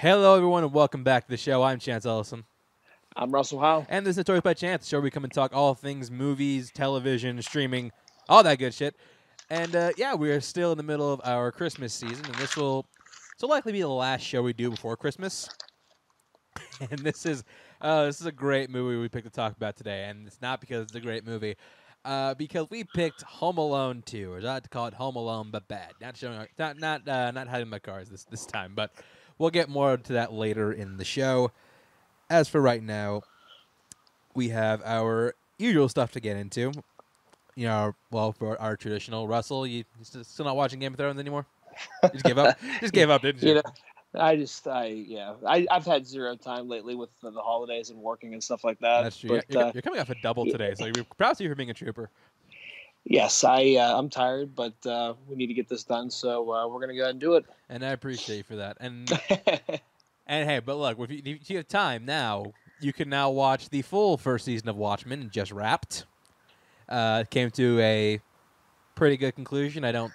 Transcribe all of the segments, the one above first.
Hello, everyone, and welcome back to the show. I'm Chance Ellison. I'm Russell Howe. And this is Notorious by Chance, the show where we come and talk all things movies, television, streaming, all that good shit. And uh, yeah, we are still in the middle of our Christmas season, and this will will likely be the last show we do before Christmas. and this is uh, this is a great movie we picked to talk about today, and it's not because it's a great movie, uh, because we picked Home Alone 2, or I like to call it Home Alone but bad. Not showing, our, not not uh, not hiding my cards this this time, but we'll get more to that later in the show. As for right now, we have our usual stuff to get into. You know, well, for our traditional Russell, you still not watching Game of Thrones anymore? You just gave up. Just gave up, didn't you? You know, I just, I, yeah, I, I've had zero time lately with the, the holidays and working and stuff like that. That's true. But, you're, uh, you're coming off a double today, so we're proud of you for being a trooper. Yes, I, uh, I'm tired, but uh, we need to get this done, so uh, we're gonna go ahead and do it. And I appreciate you for that. And and hey, but look, if you, if you have time now, you can now watch the full first season of Watchmen. Just wrapped. Uh, it came to a pretty good conclusion. I don't,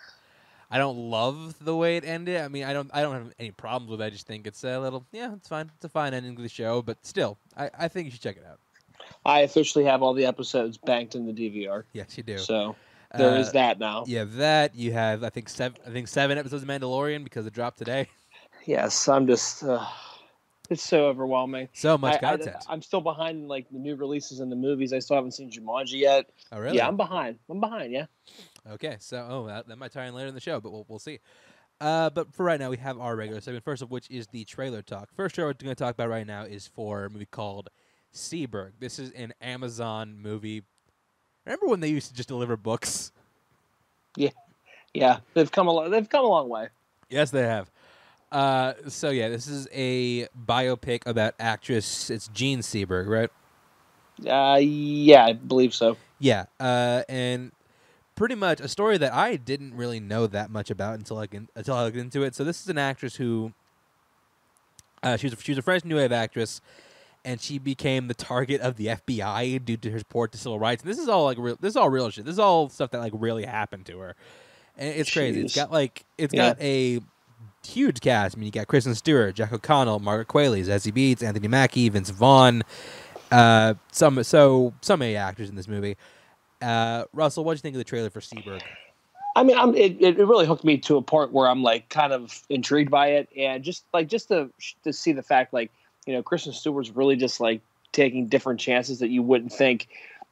I don't love the way it ended. I mean, I don't, I don't have any problems with it. I just think it's a little, yeah, it's fine. It's a fine ending to the show, but still, I, I think you should check it out. I officially have all the episodes banked in the DVR, Yes, you do. so there is Uh, that now. You have that. You have, I think, seven. I think seven episodes of Mandalorian because it dropped today. Yes, I'm just, uh, it's so overwhelming. So much I, content. I, am still behind in, like the new releases and the movies. I still haven't seen Jumanji yet. oh, really? Yeah, I'm behind. I'm behind. Yeah. Okay, so oh, that, that might tie in later in the show, but we'll we'll see. Uh, but for right now, we have our regular segment. First of which is the trailer talk. First trailer we're going to talk about right now is for a movie called Seberg. This is an Amazon movie. Remember when they used to just deliver books? Yeah, yeah. they've come a lo- they've come a long way. Yes, they have. Uh, so yeah, this is a biopic about actress. It's Jean Seberg, right? Uh, yeah, I believe so. Yeah, uh, and pretty much a story that I didn't really know that much about until I can, until I looked into it. So this is an actress who uh, she was a, she was a French New Wave actress, and she became the target of the FBI due to her support to civil rights. And this is all like real. This is all real shit. This is all stuff that like really happened to her, and it's crazy. It's got like it's Yeah. got a huge cast. I mean, you got Kristen Stewart, Jack O'Connell, Margaret Qualley, Zazie Beetz, Anthony Mackie, Vince Vaughn. Uh, some so some A actors in this movie. Uh, Russell, what do you think of the trailer for Seberg? I mean, I'm, it, it it really hooked me to a point where I'm like kind of intrigued by it, and just like just to to see the fact like you know Kristen Stewart's really just like taking different chances that you wouldn't think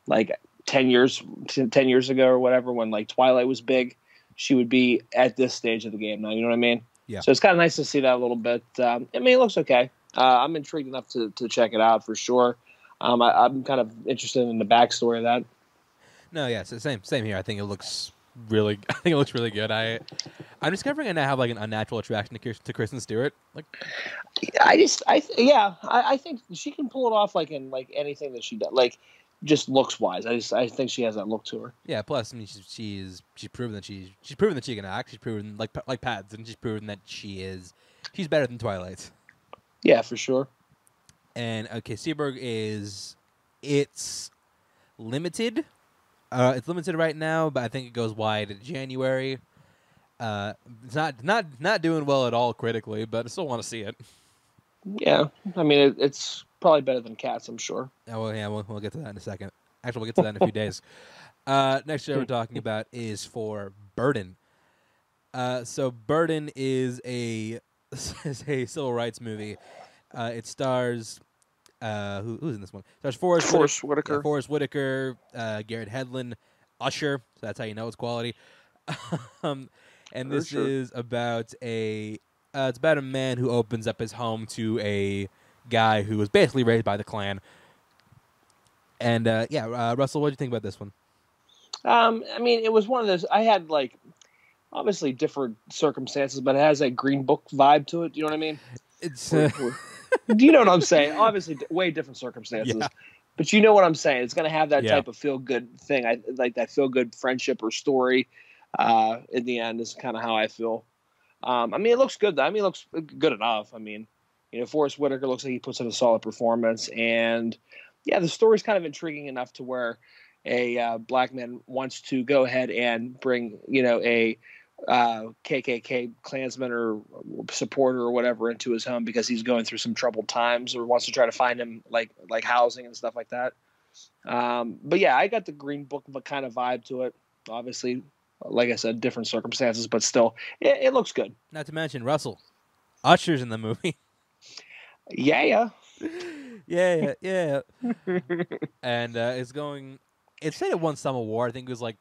like ten years ten years ago or whatever when like Twilight was big, she would be at this stage of the game now. You know what I mean? Yeah. So it's kind of nice to see that a little bit. Um, I mean, it looks okay. Uh, I'm intrigued enough to to check it out for sure. Um, I, I'm kind of interested in the backstory of that. No, yeah, so same same here. I think it looks really. I think it looks really good. I I'm discovering I now have like an unnatural attraction to, Kirsten, to Kristen Stewart. Like, I just, I th- yeah, I, I think she can pull it off like in like anything that she does, like just looks wise. I just, I think she has that look to her. yeah. Plus, I mean, she's she's she's proven that she's she's proven that she can act. She's proven like like Pads, and she's proven that she is she's better than Twilight. Yeah, for sure. And okay, Seberg is it's limited. Uh, it's limited right now, but I think it goes wide in January. Uh, it's not not not doing well at all critically, but I still want to see it. Yeah, I mean, it, it's probably better than Cats, I'm sure. Oh well, yeah, we'll, we'll get to that in a second. Actually, we'll get to that in a few days. Uh, next show we're talking about is for Burden. Uh, so Burden is a is a civil rights movie. Uh, it stars uh, who, who's in this one? It stars Forrest Whitaker, Forrest yeah, Whitaker. Forrest Whitaker, uh, Garrett Hedlund, Usher. So that's how you know it's quality. um, and this sure. is about a uh, it's about a man who opens up his home to a guy who was basically raised by the Klan. And uh, yeah, uh, Russell, what do you think about this one? Um, I mean, it was one of those. I had like obviously different circumstances, but it has that Green Book vibe to it. Do you know what I mean? It's Where- uh, where- do you know what I'm saying? Obviously, way different circumstances. Yeah. But you know what I'm saying. It's going to have that Yeah. type of feel good thing. I like that feel good friendship or story. Uh, in the end, is kind of how I feel. Um, I mean, it looks good. Though. I mean, it looks good enough. I mean, you know, Forrest Whitaker looks like he puts in a solid performance, and yeah, the story's kind of intriguing enough to where a uh, black man wants to go ahead and bring you know a uh, KKK Klansman or supporter or whatever into his home because he's going through some troubled times or wants to try to find him like like housing and stuff like that. Um, but yeah, I got the Green Book kind of vibe to it. Obviously, like I said, different circumstances, but still, it, it looks good. Not to mention Russell, Usher's in the movie. Yeah, yeah, yeah, yeah. and uh, it's going. It said it won some award. I think it was like,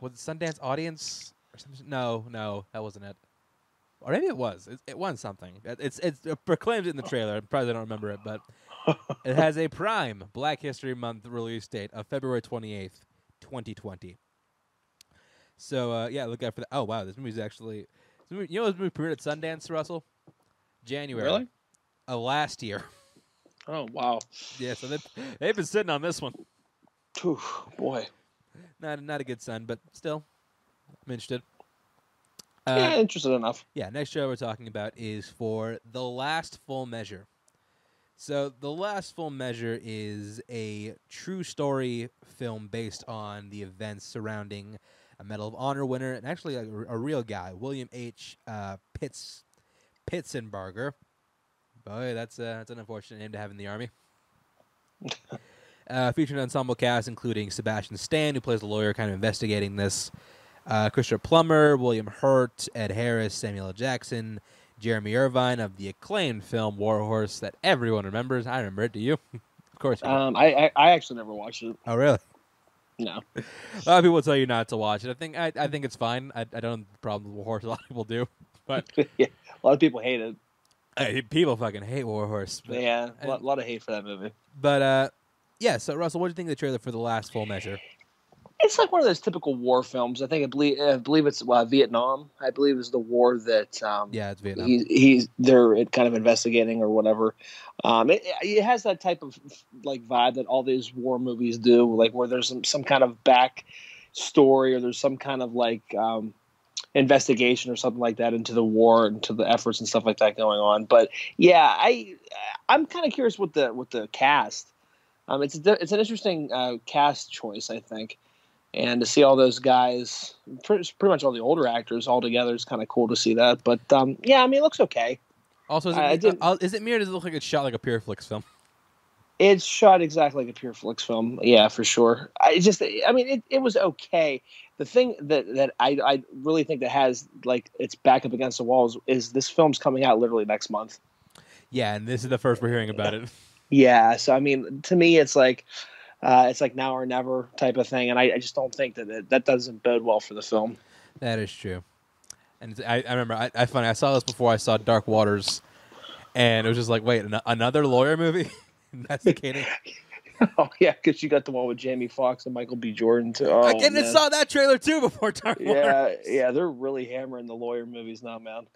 was it Sundance Audience or something? No, no, that wasn't it. Or maybe it was. It, it won something. It- It's it's it proclaimed it in the trailer. I probably don't remember it, but it has a prime Black History Month release date of February twenty eighth, twenty twenty. So uh, yeah, look out for that. Oh wow, this movie's actually. This movie, you know this movie premiered at Sundance, Russell. January Really? of last year. Oh wow. Yeah, so they've, they've been sitting on this one. Whew, boy. Not not a good sign, but still, I'm interested. yeah, Uh, interested enough. yeah, next show we're talking about is for The Last Full Measure. So, The Last Full Measure is a true story film based on the events surrounding a Medal of Honor winner and actually a, a real guy, William H. Uh, Pitts Pitsenbarger. Boy, that's uh, that's an unfortunate name to have in the army. uh, featured an ensemble cast including Sebastian Stan, who plays the lawyer, kind of investigating this. Uh, Christopher Plummer, William Hurt, Ed Harris, Samuel L. Jackson, Jeremy Irvine of the acclaimed film War Horse that everyone remembers. I remember it. Do you? of course. You. Um, I, I I actually never watched it. oh, really? No. A lot of people tell you not to watch it. I think I, I think it's fine. I, I don't have a problem with War Horse. A lot of people do, but yeah, a lot of people hate it. uh, people fucking hate War Horse. Yeah, a lot, lot of hate for that movie. but uh, yeah. So Russell, what do you think of the trailer for the last full measure? It's like one of those typical war films. I think I believe I believe it's uh, Vietnam. I believe is the war that um, Yeah, it's Vietnam. he's he's they're kind of investigating or whatever. Um, it, it has that type of like vibe that all these war movies do, like where there's some, some kind of back story or there's some kind of like um, investigation or something like that into the war and to the efforts and stuff like that going on. But yeah, I I'm kind of curious with the with the cast. Um, it's a, it's an interesting uh, cast choice, I think. And to see all those guys, pretty, pretty much all the older actors all together is kind of cool to see that. But um, yeah, I mean, it looks okay. Also, is it, me- uh, is it me or does it look like it's shot like a Pure Flix film? It's shot exactly like a Pure Flix film. Yeah, for sure. I just, I mean, it, it was okay. The thing that, that I, I really think that has like its back up against the walls is this film's coming out literally next month. Yeah, and this is the first we're hearing about it. Yeah, so I mean, to me, it's like, uh, it's like now or never type of thing, and I, I just don't think that it, that doesn't bode well for the film. That is true. And I, I remember, I, I funny, I saw this before I saw Dark Waters, and it was just like, wait, an- another lawyer movie? Investigating. oh yeah, because you got the one with Jamie Foxx and Michael B. Jordan too. Oh, I didn't saw that trailer too before Dark Yeah, Waters. yeah, they're really hammering the lawyer movies now, man.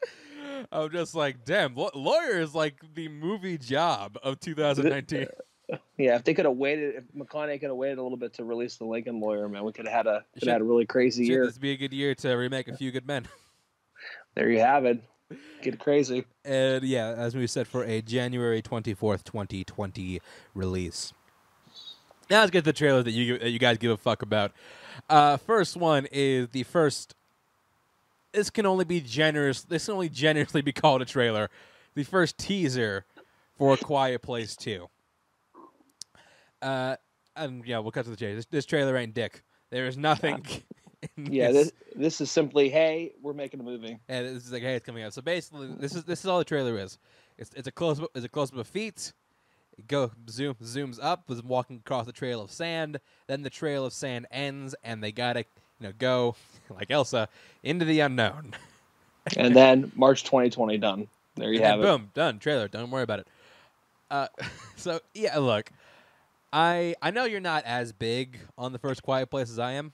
I'm just like, damn, law- lawyer is like the movie job of 2019. Yeah, if they could have waited, if McConaughey could have waited a little bit to release the Lincoln Lawyer, man, we could have had a could had a really crazy year. this be a good year to remake A Few Good Men? There you have it. Get crazy. And yeah, as we said, for a January 24th, 2020 release. Now let's get to the trailers that you that you guys give a fuck about. Uh, first one is the first. This can only be generous. This can only generously be called a trailer. The first teaser for A Quiet Place Two. Uh, and yeah, we'll cut to the chase. This, this trailer ain't dick. There is nothing. in Yeah, this this is simply, hey, we're making a movie. and this is like, hey, it's coming out. So basically, this is this is all the trailer is. It's it's a close up. It's a close up of feet. It go zoom zooms up. Was walking across the trail of sand. Then the trail of sand ends, and they gotta you know go like Elsa into the unknown. And then March 2020 done. There you And have it. boom, done. Trailer. Don't worry about it. Uh, so yeah, look, I I know you're not as big on the first Quiet Place as I am.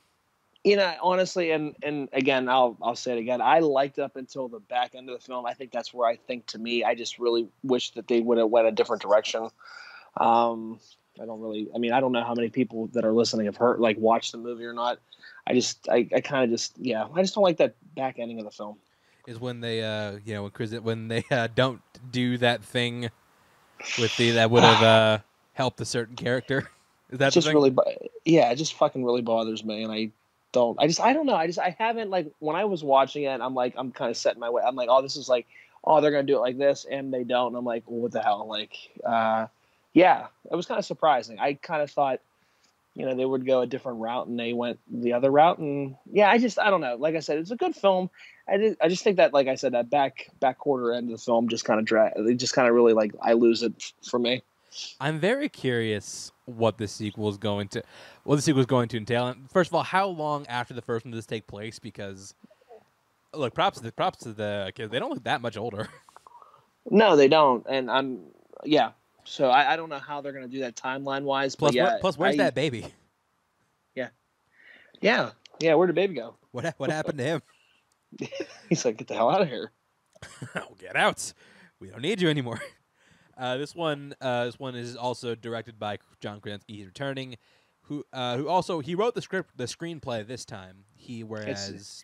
You know, honestly, and and again, I'll I'll say it again. I liked up until the back end of the film. I think that's where I think to me, I just really wish that they would have went a different direction. Um, I don't really. I mean, I don't know how many people that are listening have heard like watched the movie or not. I just, I, I kind of just, yeah, I just don't like that back ending of the film. Is when they uh you know when Chris when they uh, don't do that thing with the that would have uh helped a certain character. Is that just really, yeah, it just fucking really bothers me, and I, don't. I just I don't know. I just I haven't like when I was watching it. I'm like I'm kind of setting my way. I'm like, oh, this is like, oh, they're gonna do it like this, and they don't. And I'm like, well, what the hell? Like, uh, yeah, it was kind of surprising. I kind of thought, you know, they would go a different route, and they went the other route. And yeah, I just I don't know. Like I said, it's a good film. I did, I just think that like I said, that back back quarter end of the film just kind of drag. It just kind of really like I lose it for me. I'm very curious what the sequel is going to, what the sequel is going to entail. And First of all, how long after the first one does this take place? Because, look, props to the props to the kids. They don't look that much older. No, they don't, and I'm yeah. So I, I don't know how they're gonna do that timeline wise. Plus, yeah, where- plus, where's I- that baby? Yeah, yeah. Yeah. Where did baby go? What what happened to him? He's like, get the hell out of here. oh, get out! We don't need you anymore. Uh, this one, uh, this one is also directed by John Krasinski. He's returning. Who, uh, who also he wrote the script, the screenplay this time. He whereas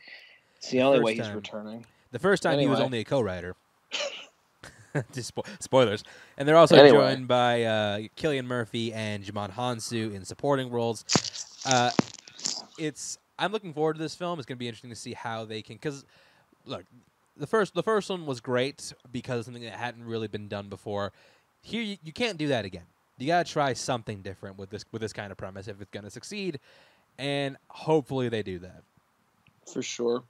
It's the only First way he's time. returning. The first time he was only a co-writer. Just spo- spoilers. And they're also Anyway. joined by uh, Cillian Murphy and Djimon Hounsou in supporting roles. Uh, it's I'm looking forward to this film. It's going to be interesting to see how they can because look, the first the first one was great because something that hadn't really been done before. Here you, you can't do that again. You got to try something different with this with this kind of premise if it's going to succeed, and hopefully they do that For sure.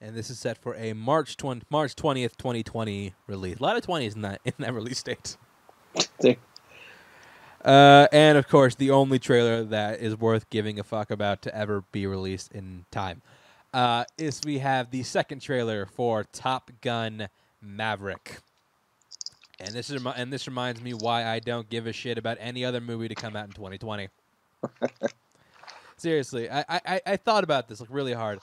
and this is set for a March 20, March twentieth, twenty twenty release. A lot of twenties in that in that release date. Uh, and of course, the only trailer that is worth giving a fuck about to ever be released in time uh, is we have the second trailer for Top Gun Maverick. And this is and this reminds me why I don't give a shit about any other movie to come out in 2020. Seriously, I, I, I- thought about this like really hard.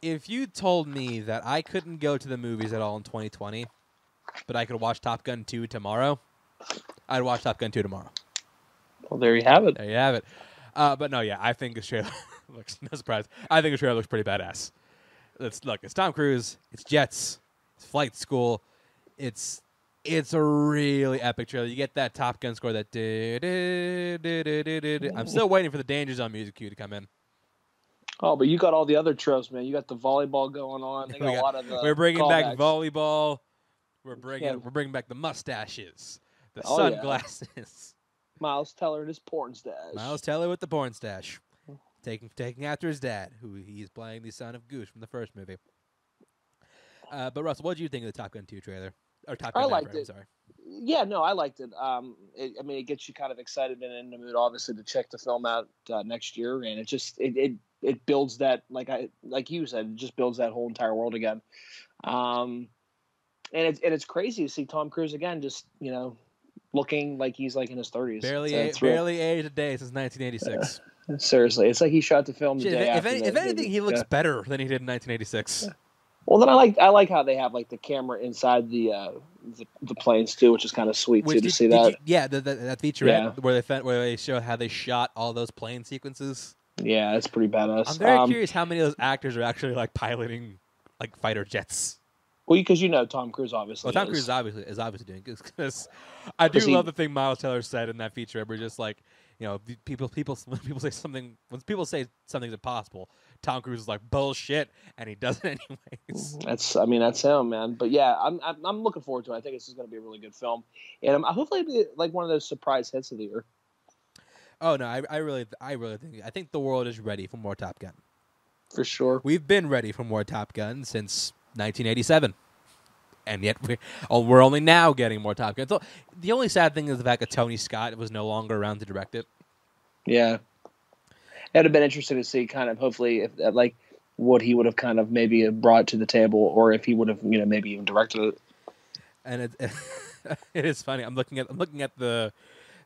If you told me that I couldn't go to the movies at all in 2020, but I could watch Top Gun 2 tomorrow, I'd watch Top Gun 2 tomorrow. Well, there you have it. There you have it. Uh, but no, yeah, I think this trailer looks no surprise. I think the trailer looks pretty badass. Let's look. It's Tom Cruise. It's jets. It's flight school. It's it's a really epic trailer. You get that Top Gun score. That du- du- du. I'm still waiting for the Danger Zone music cue to come in. Oh, but you got all the other tropes, man. You got the volleyball going on. They got, got- a lot of the. We're bringing back volleyball. We're bringing Yeah. we're bringing back the mustaches, the Oh, yeah. sunglasses. Miles Teller and his porn stash. Miles Teller with the porn stash, taking taking after his dad, who he's playing the son of Goose from the first movie. Uh, but Russell, what did you think of the Top Gun 2 trailer? Or Top I Gun liked Maverick, I'm it. sorry. Yeah, no, I liked it. Um, it, I mean, it gets you kind of excited and in the mood, obviously, to check the film out uh, next year, and it just it, it it builds that like I like you said, it just builds that whole entire world again. Um, and it's and it's crazy to see Tom Cruise again, just you know, looking like he's like in his thirties. Barely, a, barely aged a day since 1986. Seriously, it's like he shot the film the Shit, day if, after. any, the- if anything, the- he looks yeah. better than he did in 1986. Well, then I like I like how they have like the camera inside the uh, the, the planes too, which is kind of sweet Which too to see that. you- yeah, the, the, that featurette Yeah. where they where they show how they shot all those plane sequences. Yeah, it's pretty badass. I'm very Um, curious how many of those actors are actually like piloting like fighter jets. Well, because you know Tom Cruise obviously. Well, Tom is. Cruise is obviously is obviously doing good because I do he- love the thing Miles Teller said in that feature. Where just like you know people people when people say something when people say something's impossible, Tom Cruise is like bullshit, and he does it anyways. That's, I mean, that's him, man. But yeah, I'm, I'm, I'm looking forward to it. I think this is going to be a really good film, and um, hopefully, it'll be like one of those surprise hits of the year. Oh no, I, I really I really think I think the world is ready for more Top Gun. for sure. We've been ready for more Top Gun since 1987. And yet we, oh, we're only now getting more Top Gun. So the only sad thing is the fact that Tony Scott was no longer around to direct it. Yeah, it'd have been interesting to see, kind of, hopefully, if uh, like what he would have kind of maybe brought to the table, or if he would have, you know, maybe even directed it. and it it is funny. I'm looking at I'm looking at the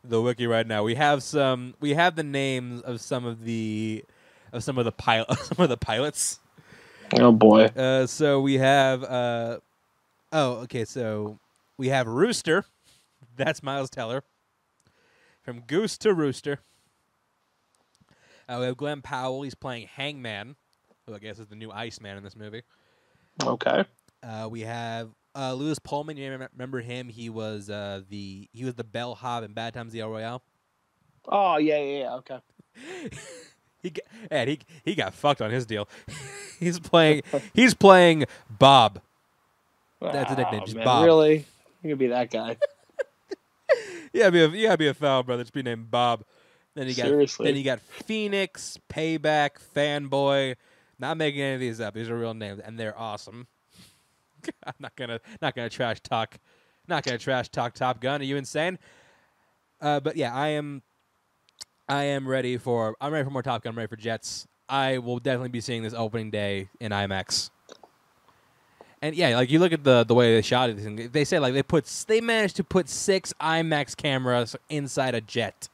the wiki right now. We have some we have the names of some of the of some of the pilot some of the pilots. Oh boy, Uh, so we have uh, oh okay. So we have Rooster. That's Miles Teller. From Goose to Rooster. Uh, we have Glen Powell. He's playing Hangman, who I guess is the new Iceman in this movie. okay. Uh, we have uh, Lewis Pullman. You remember, him? He was uh, the he was the bellhop in Bad Times at the El Royale. Oh yeah, yeah, yeah. Okay. He got, and he he got fucked on his deal. he's playing he's playing Bob. That's a nickname, Oh, just man, Bob. Really? You could be that guy. You gotta be a, you gotta be a foul brother Just be named Bob. Then you got Seriously. then you got Phoenix, Payback, Fanboy. Not making any of these up. These are real names, and they're awesome. I'm not gonna not gonna trash talk, not gonna trash talk Top Gun. Are you insane? Uh, but yeah, I am. I am ready for. I'm ready for more Top Gun. I'm ready for Jets. I will definitely be seeing this opening day in IMAX. And yeah, like you look at the the way they shot it. and They say like they put they managed to put six IMAX cameras inside a jet.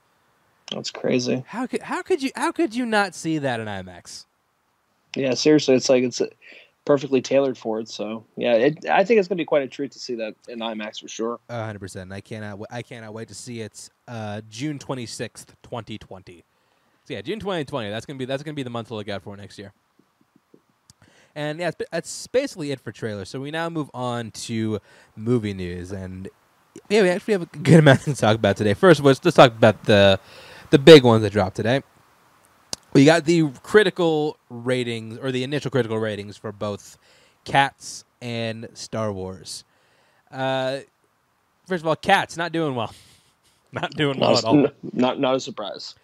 That's crazy. How could how could you how could you not see that in IMAX? Yeah, seriously, it's like it's perfectly tailored for it. So yeah, it, I think it's gonna be quite a treat to see that in IMAX for sure. A hundred percent. I cannot. I cannot wait to see it. Uh, June twenty sixth, twenty twenty. So yeah, June twenty twenty. That's gonna be that's gonna be the month to look out for next year. And yeah, that's basically it for trailers. So we now move on to movie news, and yeah, we actually have a good amount to talk about today. First of all, let's talk about the the big ones that dropped today. We got the critical ratings or the initial critical ratings for both Cats and Star Wars. Uh, first of all, Cats not doing well. Not doing well Not, at all. not not a surprise.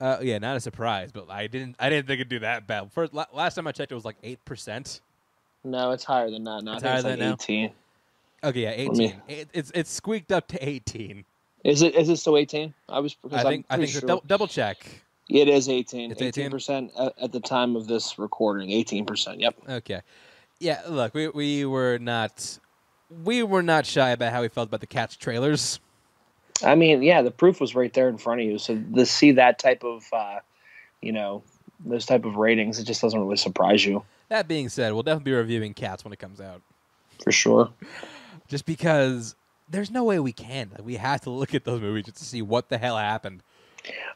Uh, yeah, not a surprise, but I didn't I didn't think it'd do that bad. First, la- last time I checked, it was like eight percent. No, it's higher than that. No, It's higher it's than like now? eighteen. Okay, yeah, eighteen. It, it's it's squeaked up to eighteen. Is it? Is it still eighteen? I was. I think I think sure. Double, double check. It is 18. It's 18? 18% at, the time of this recording. 18%. Yep. Okay, yeah. Look, we we were not we were not shy about how we felt about the Cats trailers. I mean, yeah, the proof was right there in front of you. So to see that type of, uh, you know, those type of ratings, it just doesn't really surprise you That being said, we'll definitely be reviewing Cats when it comes out. for sure. just because there's no way we can. Like, we have to look at those movies just to see what the hell happened.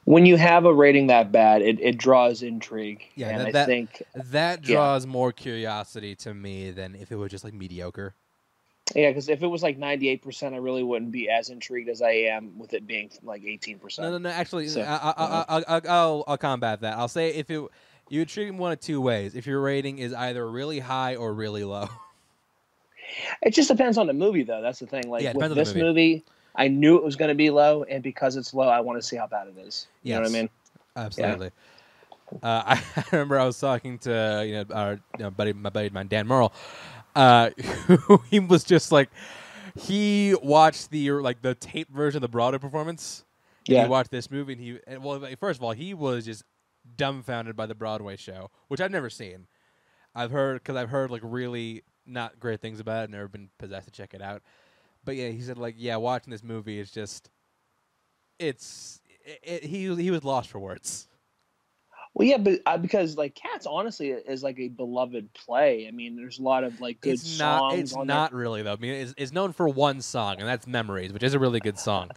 When you have a rating that bad, it, it draws intrigue. Yeah, and that- I that- think, That Yeah. draws more curiosity to me than if it was just like mediocre. Yeah, because if it was like 98%, I really wouldn't be as intrigued as I am with it being like 18%. No, no, no. Actually, So, I, I, I, I, I, I'll, I'll combat that. I'll say if it you would treat them one of two ways. If your rating is either really high or really low. It just depends on the movie, though. That's the thing. Like Yeah, with depends on the this movie. movie, I knew it was going to be low, and because it's low, I want to see how bad it is. You know what I mean? Absolutely. Uh, I, I remember I was talking to you know our you know, buddy, my buddy of mine, Dan Merle. Uh, who he was just like he watched the like the tape version of the Broadway performance. Yeah. He watched this movie, and he and, well, first of all, he was just dumbfounded by the Broadway show, which I've never seen. I've heard because I've heard like really not great things about it. Never been possessed to check it out. But yeah, he said like yeah, watching this movie is just it's it, it, he he was lost for words. Well, yeah, but uh, because like Cats, honestly, is like a beloved play. I mean, there's a lot of like good it's not songs. it's on there. not really though. I mean, it's, it's known for one song, and that's "Memories," which is a really good song.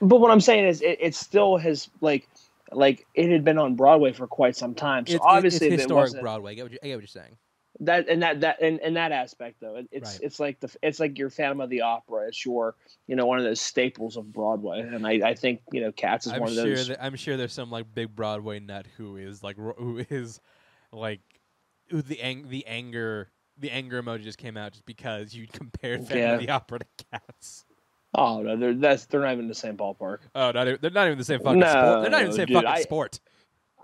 But what I'm saying is, it, it still has like like it had been on Broadway for quite some time. So It's, obviously, it's historic Broadway. I get what, you, I get what you're saying. That and that that in, in that aspect though, it's Right. it's like the it's like your Phantom of the Opera. It's your you know one of those staples of Broadway, and I, I think you know Cats is I'm one of sure those. that I'm sure there's some like big Broadway nut who is like who is like who the ang- the anger the anger emoji just came out just because you compared Phantom Yeah. of the Opera to Cats. oh no, they're that's they're not even in the same ballpark. Oh, not even, they're not even the same fucking No, sport. They're not even the same dude, fucking I- sport.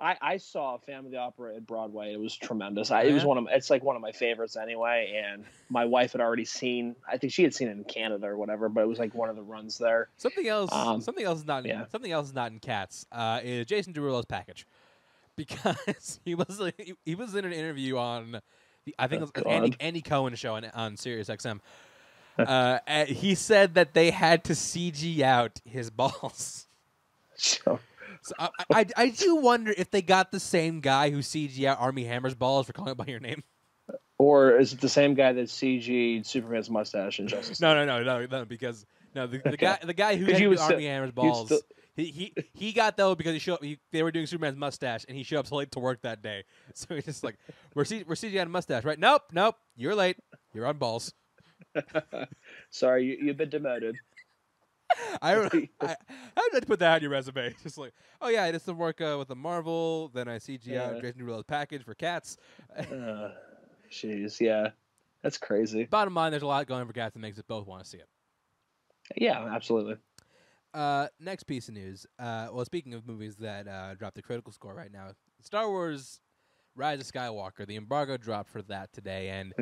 I, I saw the Opera at Broadway. It was tremendous. I, it was one of it's like one of my favorites anyway. And my wife had already seen. I think she had seen it in Canada or whatever, but it was like one of the runs there. Something else. Um, something else is not. In, yeah. Something else is not in Cats. Uh, is Jason Derulo's package, because he was like, he, he was in an interview on, the, I think Oh, it was Andy, Andy Cohen show on, on Sirius XM. Uh, he said that they had to CG out his balls. So So I, I, I do wonder if they got the same guy who CG out Armie Hammer's balls for calling it by your name. or is it the same guy that CG'd Superman's mustache in Justice? No, no, no, no, no, because no, the, the Okay. guy, the guy who had he do was still- Armie Hammer's balls, still- he, he he got though because he showed up. He, they were doing Superman's mustache, and he showed up late to work that day. So he's just like, "We're C- we're CGI a mustache, right? Nope, nope. You're late. You're on balls." Sorry, you, you've been demoted. I, I how did I put that on your resume? Just like, oh yeah, I did some work uh, with the Marvel. Then I CG out Yeah. Jason Derulo's package for cats. Uh, Jeez, yeah, that's crazy. Bottom line, there's a lot going for cats that makes us both want to see it. Yeah, absolutely. Uh, next piece of news. Uh, well, speaking of movies that uh, dropped the critical score right now, Star Wars: Rise of Skywalker. The embargo dropped for that today, and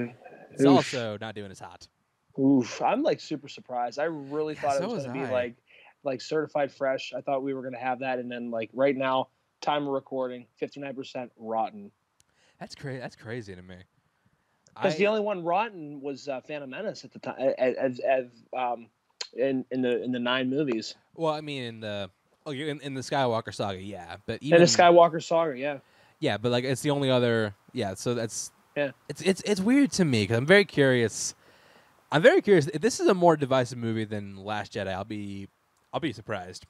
it's Oof. also not doing as hot. Oof, I'm like super surprised. I really Yeah, thought so it was going to be like like certified fresh. I thought we were going to have that, and then like right now, time of recording, 59% rotten. That's crazy. That's crazy to me. Because the only one rotten was uh, Phantom Menace at the time, as, as um, in in the in the nine movies. well, I mean, in the oh, you're in, in the Skywalker saga, yeah, but even the Skywalker saga, yeah. yeah, but like it's the only other yeah. So that's Yeah. It's it's it's weird to me because I'm very curious. I'm very curious if this is a more divisive movie than Last Jedi. I'll be I'll be surprised.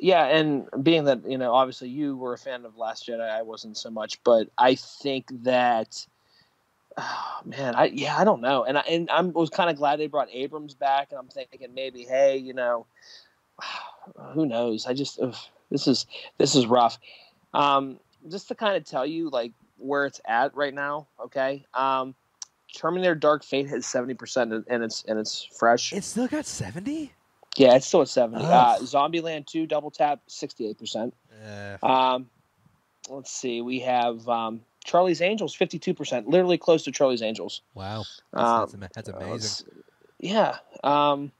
Yeah, and being that you know, obviously you were a fan of Last Jedi, I wasn't so much, but I think that, oh, man, I yeah, I don't know, and I and I was kind of glad they brought Abrams back, and I'm thinking maybe, hey, you know, who knows? I just ugh, this is this is rough. Um, just to kind of tell you like where it's at right now, okay? Um, Terminator Dark Fate has seventy percent, and it's and it's fresh. It still got seventy. Yeah, it's still at seventy. Uh. Zombieland Two Double Tap sixty-eight percent. Uh, Um, let's see. We have um, Charlie's Angels, fifty-two percent, literally close to Charlie's Angels. wow, that's, Um, that's, that's amazing. let's- yeah. Um,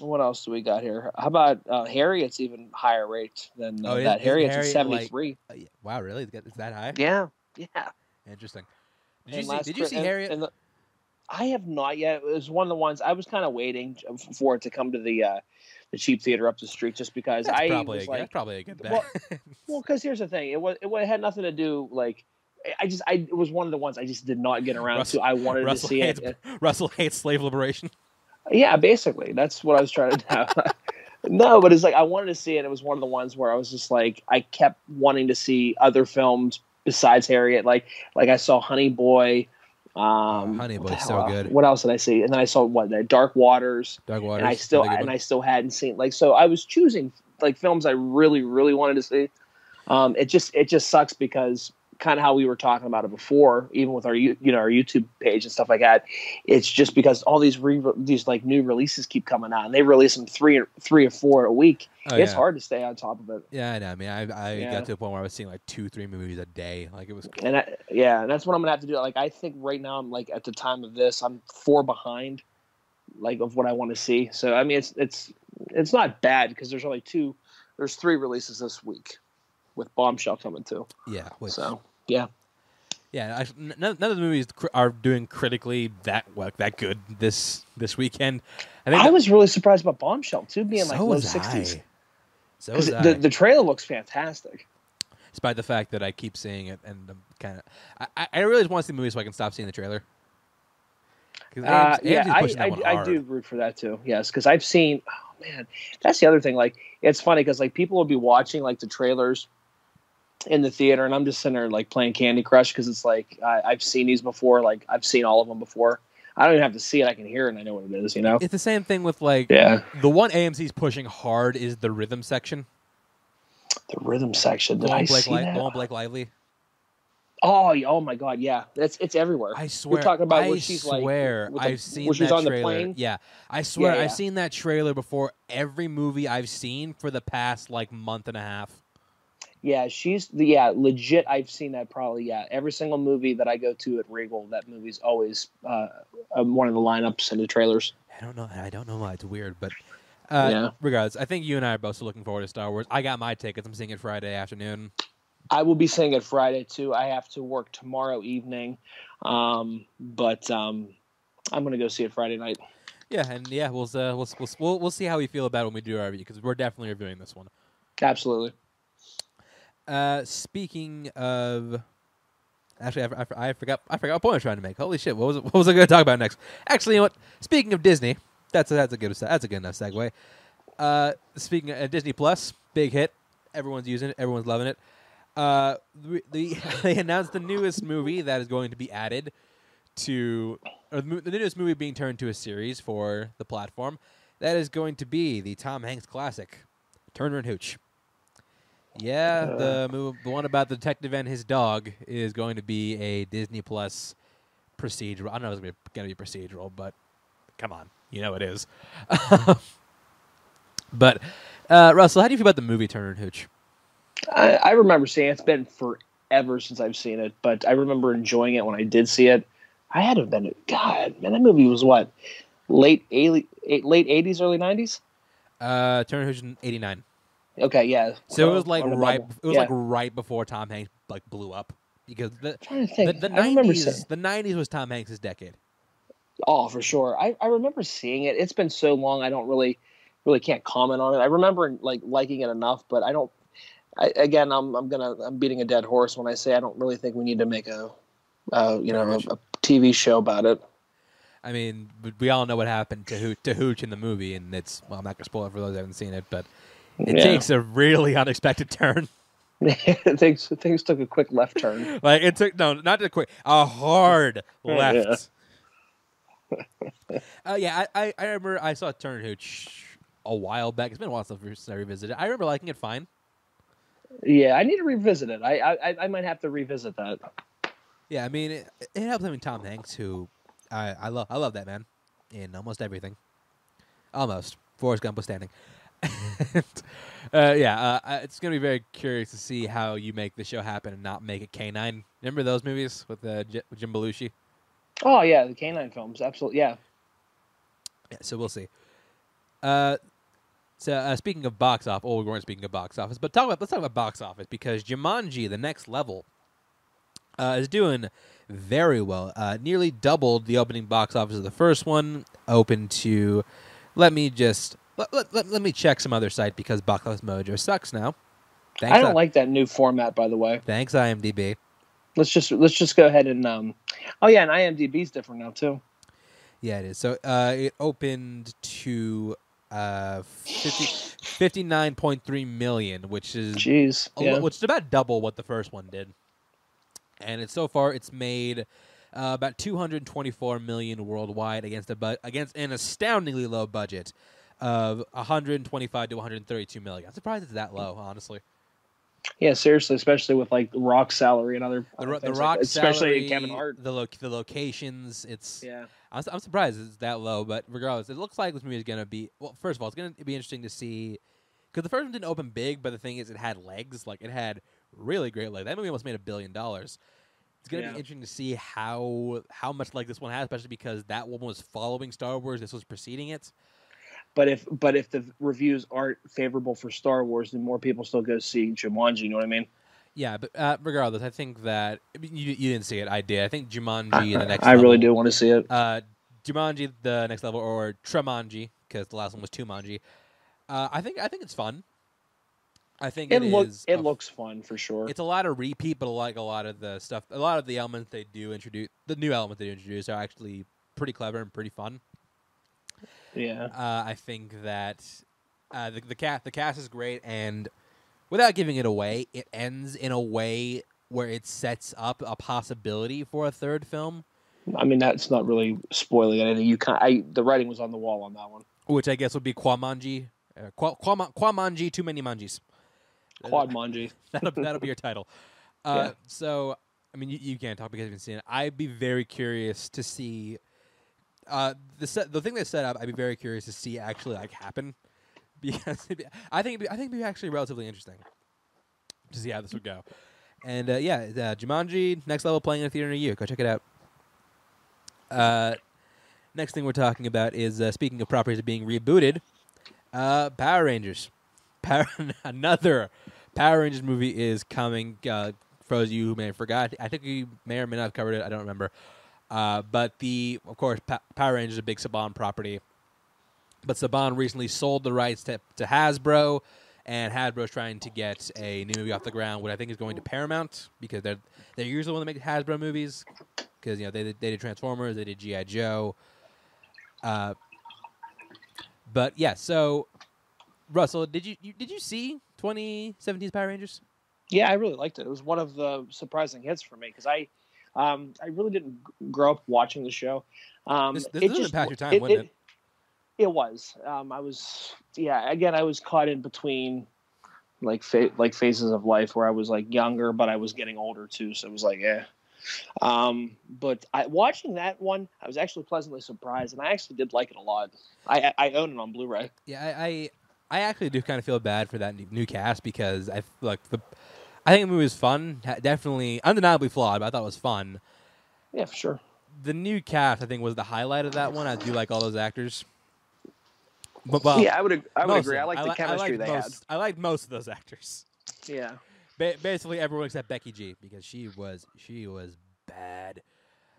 what else do we got here? How about uh, Harriet's even higher rate than uh, Oh, that? Harriet's at Harriet, like- seventy-three. Uh, yeah. Wow, really? Is that high? yeah, yeah. Interesting. Did you see? Did you see and- Harriet? and the- I have not yet. It was one of the ones I was kind of waiting for it to come to the uh, the cheap theater up the street, just because that's I probably was a, like, that's probably a good bet. well- Well, because here's the thing, it was it it had nothing to do like I just I it was one of the ones I just did not get around Russell- to. I wanted Russell to see hates, it. Russell hates slave liberation. Yeah, basically, that's what I was trying to do. no, but it's like I wanted to see it. It was one of the ones where I was just like I kept wanting to see other films besides Harriet. Like like I saw Honey Boy. Um, Honey Boy, so hell- good. What else did I see? And then I saw what the Dark Waters. Dark Waters. and I still and. I still hadn't seen like so I was choosing like films I really really wanted to see. Um, it just it just sucks because kind of how we were talking about it before, even with our you you know our YouTube page and stuff like that. It's just because all these re- these like new releases keep coming out and they release them three or three or four a week. Oh, it's yeah. hard to stay on top of it. Yeah, I know. I mean, I I Yeah. got to a point where I was seeing like two, three movies a day. Like it was. And I, yeah, and that's what I'm gonna have to do. Like I think right now I'm like at the time of this I'm four behind, like of what I want to see. So I mean it's it's it's not bad because there's only two, there's three releases this week, with Bombshell coming too. Yeah. Which, So Yeah, I, n- none, none of the movies cr- are doing critically that well, that good this this weekend. I think I that- was really surprised about Bombshell too being like so low was sixties. I. So the, I. the trailer looks fantastic. Despite the fact that I keep seeing it and I'm kind of, I, I- I really just want to see the movie so I can stop seeing the trailer. Uh, AMC yeah, I, I, I do root for that too. Yes, because I've seen. Oh man, that's the other thing. Like, it's funny because like people will be watching like the trailers in the theater, and I'm just sitting there like playing Candy Crush because it's like I, I've seen these before. Like I've seen all of them before. I don't even have to see it; I can hear it, and I know what it is. You know? It's the same thing with like Yeah. the one AMC's pushing hard is the rhythm section. The rhythm section. Did The I Blake, see Li- that? the one Blake Lively. Oh, oh my God! Yeah, it's it's everywhere. I swear. talking about I where she's, like, swear. with the- I've seen where she's that on the trailer. plane? Yeah, I swear. Yeah, I've seen that trailer before every movie I've seen for the past like month and a half. Yeah, she's the yeah legit. I've seen that probably yeah every single movie that I go to at Regal. That movie's always uh, uh, one of the lineups in the trailers. I don't know. I don't know why it's weird, but uh, Yeah. regardless, I think you and I are both looking forward to Star Wars. I got my tickets. I'm seeing it Friday afternoon. I will be seeing it Friday too. I have to work tomorrow evening, um, but um, I'm gonna go see it Friday night. Yeah, and yeah, we'll uh, we'll, we'll we'll we'll see how we feel about it when we do our review because we're definitely reviewing this one. Absolutely. Uh, speaking of, actually, I, I, I forgot I forgot what point I was trying to make. Holy shit! What was what was I going to talk about next? Actually, you know what? Speaking of Disney, that's a, that's a good that's a good enough segue. Uh, speaking of Disney Plus, big hit. Everyone's using it. Everyone's loving it. Uh, the, the they announced the newest movie that is going to be added to, or the, the newest movie being turned to a series for the platform. That is going to be the Tom Hanks classic, Turner and Hooch. Yeah, Uh. the mov- the one about the detective and his dog is going to be a Disney Plus procedural. I don't know if it's going to be procedural, but come on, you know it is. but uh, Russell, how do you feel about the movie Turner and Hooch? I, I remember seeing it. It's been forever since I've seen it, but I remember enjoying it when I did see it. I had to have been God, man. That movie was what late eighty- eight- late eighties, early nineties. Uh, Turner and Hooch in '89. Okay, yeah. So it was like right. It was Yeah. like right before Tom Hanks like blew up because the I'm trying to the, think. the I remember 90s the 90s was Tom Hanks' decade. Oh, for sure. I, I remember seeing it. It's been so long. I don't really really can't comment on it. I remember like liking it enough, but I don't. I, again, I'm I'm gonna I'm beating a dead horse when I say I don't really think we need to make a, uh, you know, a, a TV show about it. I mean, we all know what happened to Hooch, to Hooch in the movie, and it's well, I'm not gonna spoil it for those who haven't seen it, but it Yeah. takes a really unexpected turn. things things took a quick left turn. like it took no, not a quick, a hard Yeah. left. uh, yeah, I, I I remember I saw and Hooch a while back. It's been a while since I revisited. it. I remember liking it fine. Yeah, I need to revisit it. I I, I might have to revisit that. Yeah, I mean, it, it helps having Tom Hanks, who I I love. I love that man in almost everything. Almost Forrest Gump was standing. uh, yeah, uh, it's gonna be very curious to see how you make the show happen and not make it K9. Remember those movies with uh, J- Jim Belushi? Oh yeah, the canine films, absolutely. Yeah. Yeah, so we'll see. Uh, so uh, speaking of box office, oh, we weren't speaking of box office, but talk about let's talk about box office because Jumanji: The Next Level uh, is doing very well. Uh, nearly doubled the opening box office of the first one. Open to, let me just let, let, let, let me check some other site because Office Mojo sucks now. Thanks, I don't I- like that new format, by the way. Thanks IMDb. Let's just let's just go ahead and um. Oh yeah, and IMDb's different now too. Yeah, it is. So uh, it opened to uh, 50, 59.3 million, which is Jeez. Yeah. li- which is about double what the first one did. And it's so far it's made uh, about 224 million worldwide against a bu- against an astoundingly low budget of 125 to 132 million. I'm surprised it's that low, honestly. Yeah, seriously, especially with like Rock salary and other, The, other the rock like especially salary, Kevin Hart. the lo- the locations. It's Yeah. I'm, I'm surprised it's that low, but regardless, it looks like this movie is gonna be. Well, first of all, it's gonna be interesting to see because the first one didn't open big, but the thing is, it had legs. Like it had really great legs. That movie almost made a billion dollars. It's gonna Yeah. be interesting to see how how much like this one has, especially because that one was following Star Wars. This was preceding it. But if but if the reviews aren't favorable for Star Wars, then more people still go see Jumanji. You know what I mean? Yeah, but uh, regardless, I think that I mean, you you didn't see it. I did. I think Jumanji the next. I really level- do want to see it. Uh, Jumanji, the next level, or Tremanji, because the last one was Tumanji. Uh, I think I think it's fun. I think It it look is it a- looks fun for sure. It's a lot of repeat, but like a lot of the stuff, a lot of the elements they do introduce, the new elements they do introduce are actually pretty clever and pretty fun. Yeah. Uh, I think that uh, the the cast the cast is great, and without giving it away, it ends in a way where it sets up a possibility for a third film. I mean that's not really spoiling anything. You can I the writing was on the wall on that one. which I guess would be Kwamanji. Uh, Kwa, Kwamanji, too many manjis. Quad Manji. That'll, that'll be your title. Uh, Yeah. So, I mean, you, you can't talk because you haven't seen it. I'd be very curious to see uh, the set, the thing they set up. I'd be very curious to see actually like happen because be- I think it'd be, I think it'd be actually relatively interesting to see how this would go. And uh, yeah, uh, Jumanji next level playing in a theater near you. Go check it out. Uh, next thing we're talking about is uh, speaking of properties being rebooted, uh, Power Rangers. Power, another Power Rangers movie is coming. Uh, for those of you who may have forgot, I think we may or may not have covered it. I don't remember. Uh, but the, of course, pa- Power Rangers is a big Saban property. But Saban recently sold the rights to, to Hasbro, and Hasbro's trying to get a new movie off the ground, which I think is going to Paramount because they're they're usually the one that makes Hasbro movies because you know they they did Transformers, they did GI Joe. Uh, but yeah, so Russell, did you, you did you see 2017's Power Rangers? Yeah, I really liked it. It was one of the surprising hits for me because I, um, I really didn't grow up watching the show. Um, This- this it just- pass your time, wouldn't it? It was. Um, I was. Yeah. Again, I was caught in between, like fa- like phases of life where I was like younger, but I was getting older too. So it was like, yeah. Um, but I, watching that one, I was actually pleasantly surprised, and I actually did like it a lot. I I own it on Blu-ray. Yeah, I, I I actually do kind of feel bad for that new- new cast because I like the I think the movie was fun, definitely undeniably flawed, but I thought it was fun. Yeah, for sure. The new cast I think was the highlight of that one. I do like all those actors. But yeah, I would. ag- I would agree. I like the chemistry they most, I liked most of those actors. Yeah. Ba- basically everyone except Becky G because she was she was bad.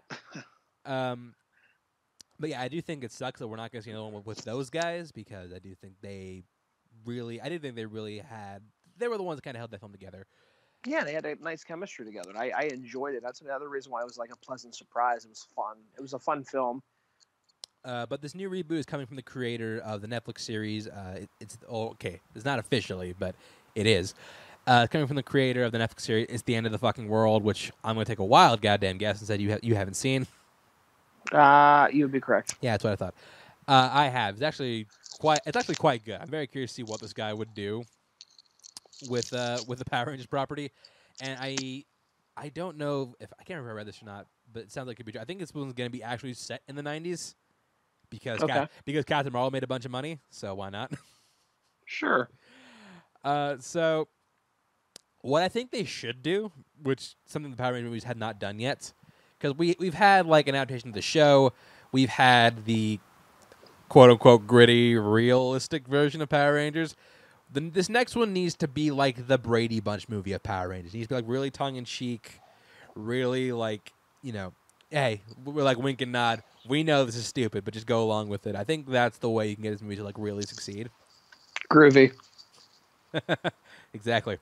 um, but yeah, I do think it sucks that we're not going to see another one with those guys because I do think they really, I did think they really had. They were the ones that kind of held that film together. Yeah, they had a nice chemistry together. I, I enjoyed it. That's another reason why it was like a pleasant surprise. It was fun. It was a fun film. Uh, but this new reboot is coming from the creator of the Netflix series. Uh, it, it's oh, okay. It's not officially, but it is. Uh, coming from the creator of the Netflix series. It's the end of the fucking world, which I'm going to take a wild goddamn guess and said you ha- you haven't seen. Uh, you would be correct. Yeah, that's what I thought. Uh, I have. It's actually quite. It's actually quite good. I'm very curious to see what this guy would do with uh with the Power Rangers property, and I I don't know if I can't remember if I read this or not, but it sounds like it could be. true. I think this one's going to be actually set in the 90s because Okay. Cap- because Captain Marvel made a bunch of money, so why not? Sure. Uh, so what I think they should do, which something the Power Rangers movies had not done yet, because we we've had like an adaptation of the show, we've had the quote unquote gritty, realistic version of Power Rangers. The, this next one needs to be like the Brady Bunch movie of Power Rangers. It needs to be like really tongue in cheek, really like you know, hey, we're like wink and nod. We know this is stupid, but just go along with it. I think that's the way you can get this movie to like really succeed. Groovy. Exactly.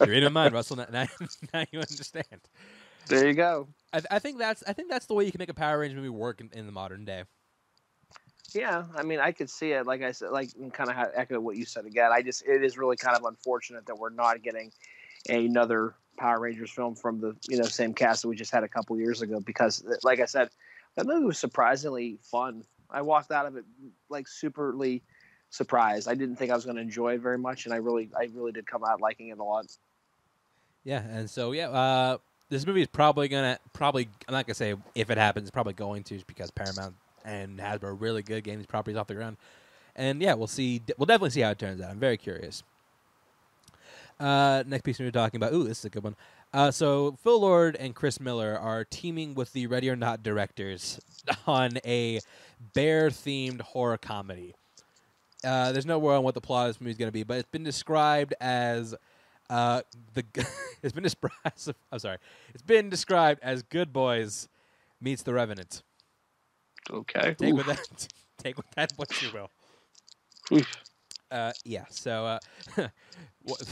You're in my mind, Russell. Now, now, now you understand. There you go. I, I think that's I think that's the way you can make a Power Rangers movie work in, in the modern day. Yeah, I mean, I could see it. Like I said, like kind of echo what you said again. I just, it is really kind of unfortunate that we're not getting another Power Rangers film from the you know same cast that we just had a couple years ago. Because, like I said, that movie was surprisingly fun. I walked out of it like superly surprised. I didn't think I was going to enjoy it very much, and I really, I really did come out liking it a lot. Yeah, and so yeah, uh, this movie is probably gonna probably I'm not gonna say if it happens, probably going to because Paramount and Hasbro are really good getting these properties off the ground. And yeah, we'll see. We'll definitely see how it turns out. I'm very curious. Uh, next piece we were talking about. Ooh, this is a good one. Uh, so Phil Lord and Chris Miller are teaming with the Ready or Not directors on a bear-themed horror comedy. Uh, there's no word on what the plot of this movie is going to be, but it's been described as uh, the. it's been described. I'm sorry. It's been described as Good Boys meets The Revenant. Okay. Take Oof. with that. Take with that what you will. Oof. Uh, yeah. So, uh, what,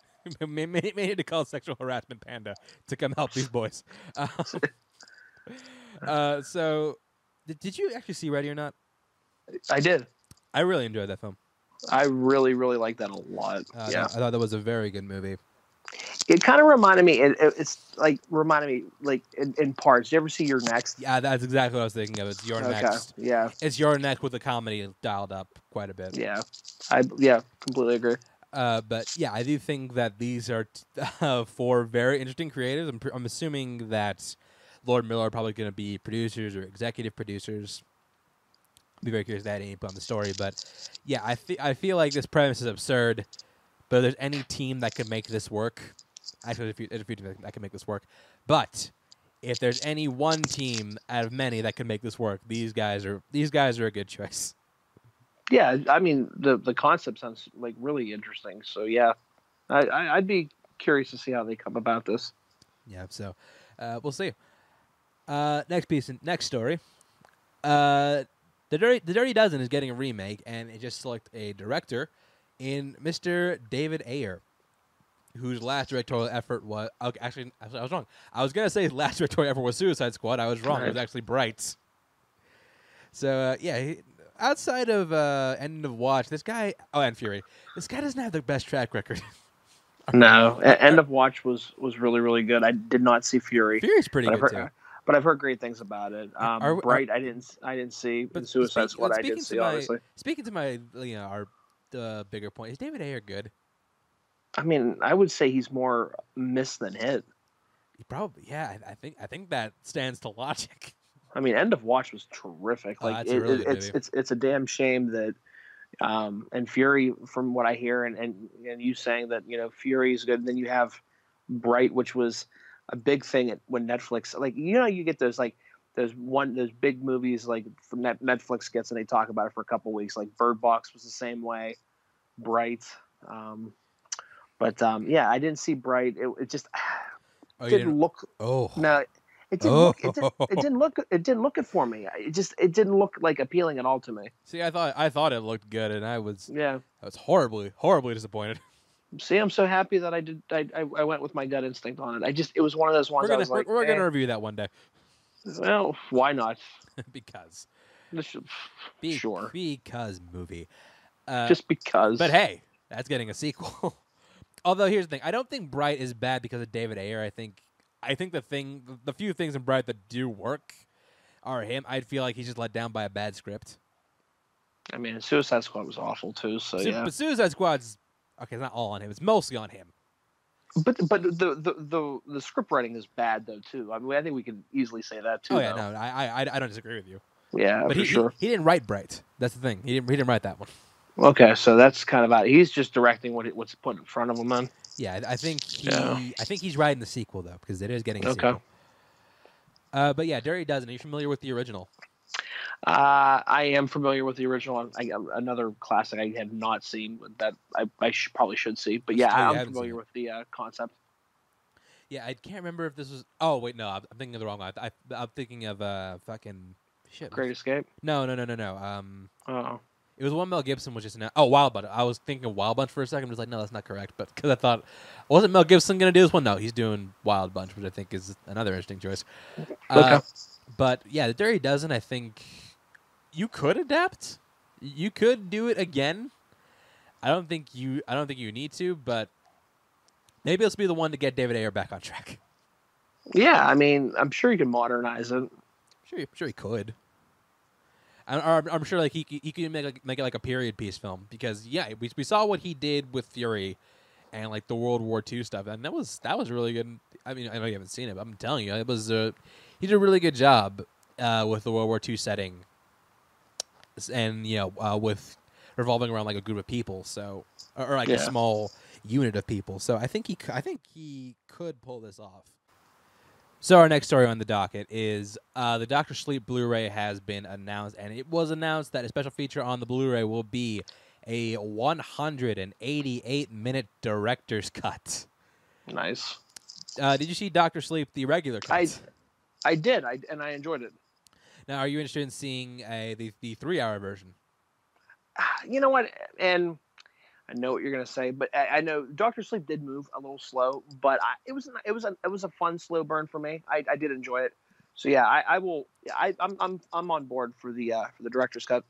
may, may, may need to call sexual harassment panda to come help these boys. Um, uh, so, did, did you actually see Ready or Not? I did. I really enjoyed that film. I really, really like that a lot. Uh, yeah. I thought that was a very good movie. It kind of reminded me. It, it- it's like reminded me, like in, in parts. You ever see You're Next? Yeah, that's exactly what I was thinking of. It's your okay. next. Yeah. It's You're Next with the comedy dialed up quite a bit. Yeah. I yeah completely agree. Uh, but yeah, I do think that these are t- uh, four very interesting creatives. I'm, pr- I'm assuming that Lord Miller are probably going to be producers or executive producers. Be very curious if they had any input on the story, but yeah, I fe- I feel like this premise is absurd. But if there's any team that could make this work, actually, there's a few, there's a few teams that can make this work. But if there's any one team out of many that can make this work, these guys are these guys are a good choice. Yeah, I mean the the concept sounds like really interesting. So yeah, I, I I'd be curious to see how they come about this. Yeah, so uh, we'll see. Uh, next piece, next story. Uh, the Dirty the Dirty Dozen is getting a remake, and it just selected a director in Mr. David Ayer, whose last directorial effort was okay, actually I was wrong. I was gonna say his last directorial effort was Suicide Squad. I was wrong. It was actually Bright. So uh, yeah, he, outside of uh, End of Watch, this guy oh and Fury, this guy doesn't have the best track record. No, End of Watch was was really really good. I did not see Fury. Fury's pretty good heard, too. but I've heard great things about it. Um, Are- are- Bright, I didn't, I didn't see. But Suicide speak- Squad, I did see. my- Obviously, Speaking to my, you know, our uh, bigger point is David Ayer good? I mean, I would say he's more miss than hit. He probably, yeah. I, I think I think that stands to logic. I mean, End of Watch was terrific. Oh, Like it, really it- it's it's it's a damn shame that um and Fury from what I hear and and and you saying that you know Fury is good. And then you have Bright, which was a big thing at, when Netflix like you know you get those like those one those big movies like Net, Netflix gets and they talk about it for a couple weeks. Like Bird Box was the same way. Bright. Um, but um, yeah, I didn't see Bright. It, it just Oh, didn't didn't? look Oh, no, it didn't Oh. look. It, did, it didn't look. It didn't look it for me. It just. It didn't look like appealing at all to me. see, I thought I thought it looked good, and I was Yeah. I was horribly horribly disappointed. See, I'm so happy that I did. I, I, I went with my gut instinct on it. I just. It was one of those ones. We're gonna was we're, we're eh, gonna review that one day Well, why not? because be, Sure. because movie. Uh, Just because. But hey, that's getting a sequel. Although here's the thing, I don't think Bright is bad because of David Ayer. I think I think the thing, the few things in Bright that do work are him. I feel like he's just let down by a bad script. I mean, Suicide Squad was awful too. So Su- yeah. But Suicide Squad's okay. It's not all on him. It's mostly on him. But but the the the, the script writing is bad though too. I mean, I think we can easily say that too. oh yeah, though. no, I, I I don't disagree with you. Yeah, but for he, sure. he he didn't write Bright. That's the thing. He didn't he didn't write that one. Okay, so that's kind of out. He's just directing what what's put in front of him. Then. Yeah, I, think he Yeah. I think he's writing the sequel though because it is getting a Okay. sequel. Uh, but yeah, Dirty Dozen. Are you familiar with the original? Uh, I am familiar with the original. I, another classic I have not seen that I, I sh- probably should see. But yeah, Oh, I'm familiar with the uh, concept. Yeah, I can't remember if this was. Oh wait, no, I'm I'm thinking of the wrong one. I, I, am thinking of uh fucking shit. Great Escape. No, no, no, no, no. Um, Oh, it was one Mel Gibson was just an. Oh, Wild Bunch. I was thinking Wild Bunch for a second. I was like, no, that's not correct. But because I thought, wasn't Mel Gibson gonna do this one? No, he's doing Wild Bunch, which I think is another interesting choice. Uh, Okay. but yeah, the Dirty Dozen. I think you could adapt. You could do it again. I don't think you. I don't think you need to, but maybe this will be the one to get David Ayer back on track. yeah. I mean, I'm sure you can modernize it. Sure, I'm sure he could. I'm, I'm, I'm sure like he he could make like, make it like a period piece film because yeah, we, we saw what he did with Fury, and like the World War II stuff, and that was that was really good. I mean, I know you haven't seen it, but I'm telling you, it was uh, he did a really good job uh, with the World War II setting, and you know uh, with revolving around like a group of people, so or, or like a small unit of people. So I think he c- I think he could pull this off. So our next story on the docket is uh, the Doctor Sleep Blu-ray has been announced, and it was announced that a special feature on the Blu-ray will be a 188-minute director's cut. Nice. Uh, did you see Doctor Sleep, the regular cut? I I did. I and I enjoyed it. now, are you interested in seeing a the, the three-hour version? Ah, You know what? And I know what you're gonna say, but I, I know Doctor Sleep did move a little slow, but I, it was it was a it was a fun slow burn for me. I, I did enjoy it. So yeah, I, I will. yeah, I, I'm I'm I'm on board for the uh, for the director's cut.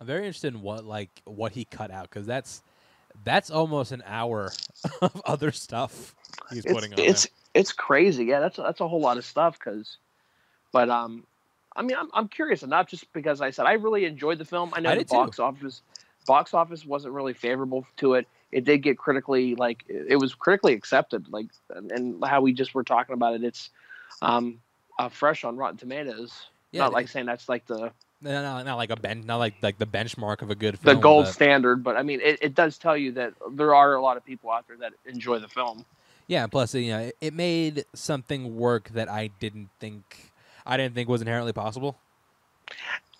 I'm very interested in what like what he cut out because that's that's almost an hour of other stuff he's It's putting on it's it's crazy. Yeah, that's that's a whole lot of stuff. Cause, but um, I mean, I'm I'm curious enough just because I said I really enjoyed the film. I know I the did too. box office box office wasn't really favorable to it. It did get critically like it was critically accepted. Like and, how we just were talking about it. It's um uh, fresh on Rotten Tomatoes. Yeah, not like saying that's like the No, no, not like a bench, not like like the benchmark of a good film. the gold but- standard, but I mean, it, it does tell you that there are a lot of people out there that enjoy the film. yeah, plus you know, it, it made something work that I didn't think I didn't think was inherently possible.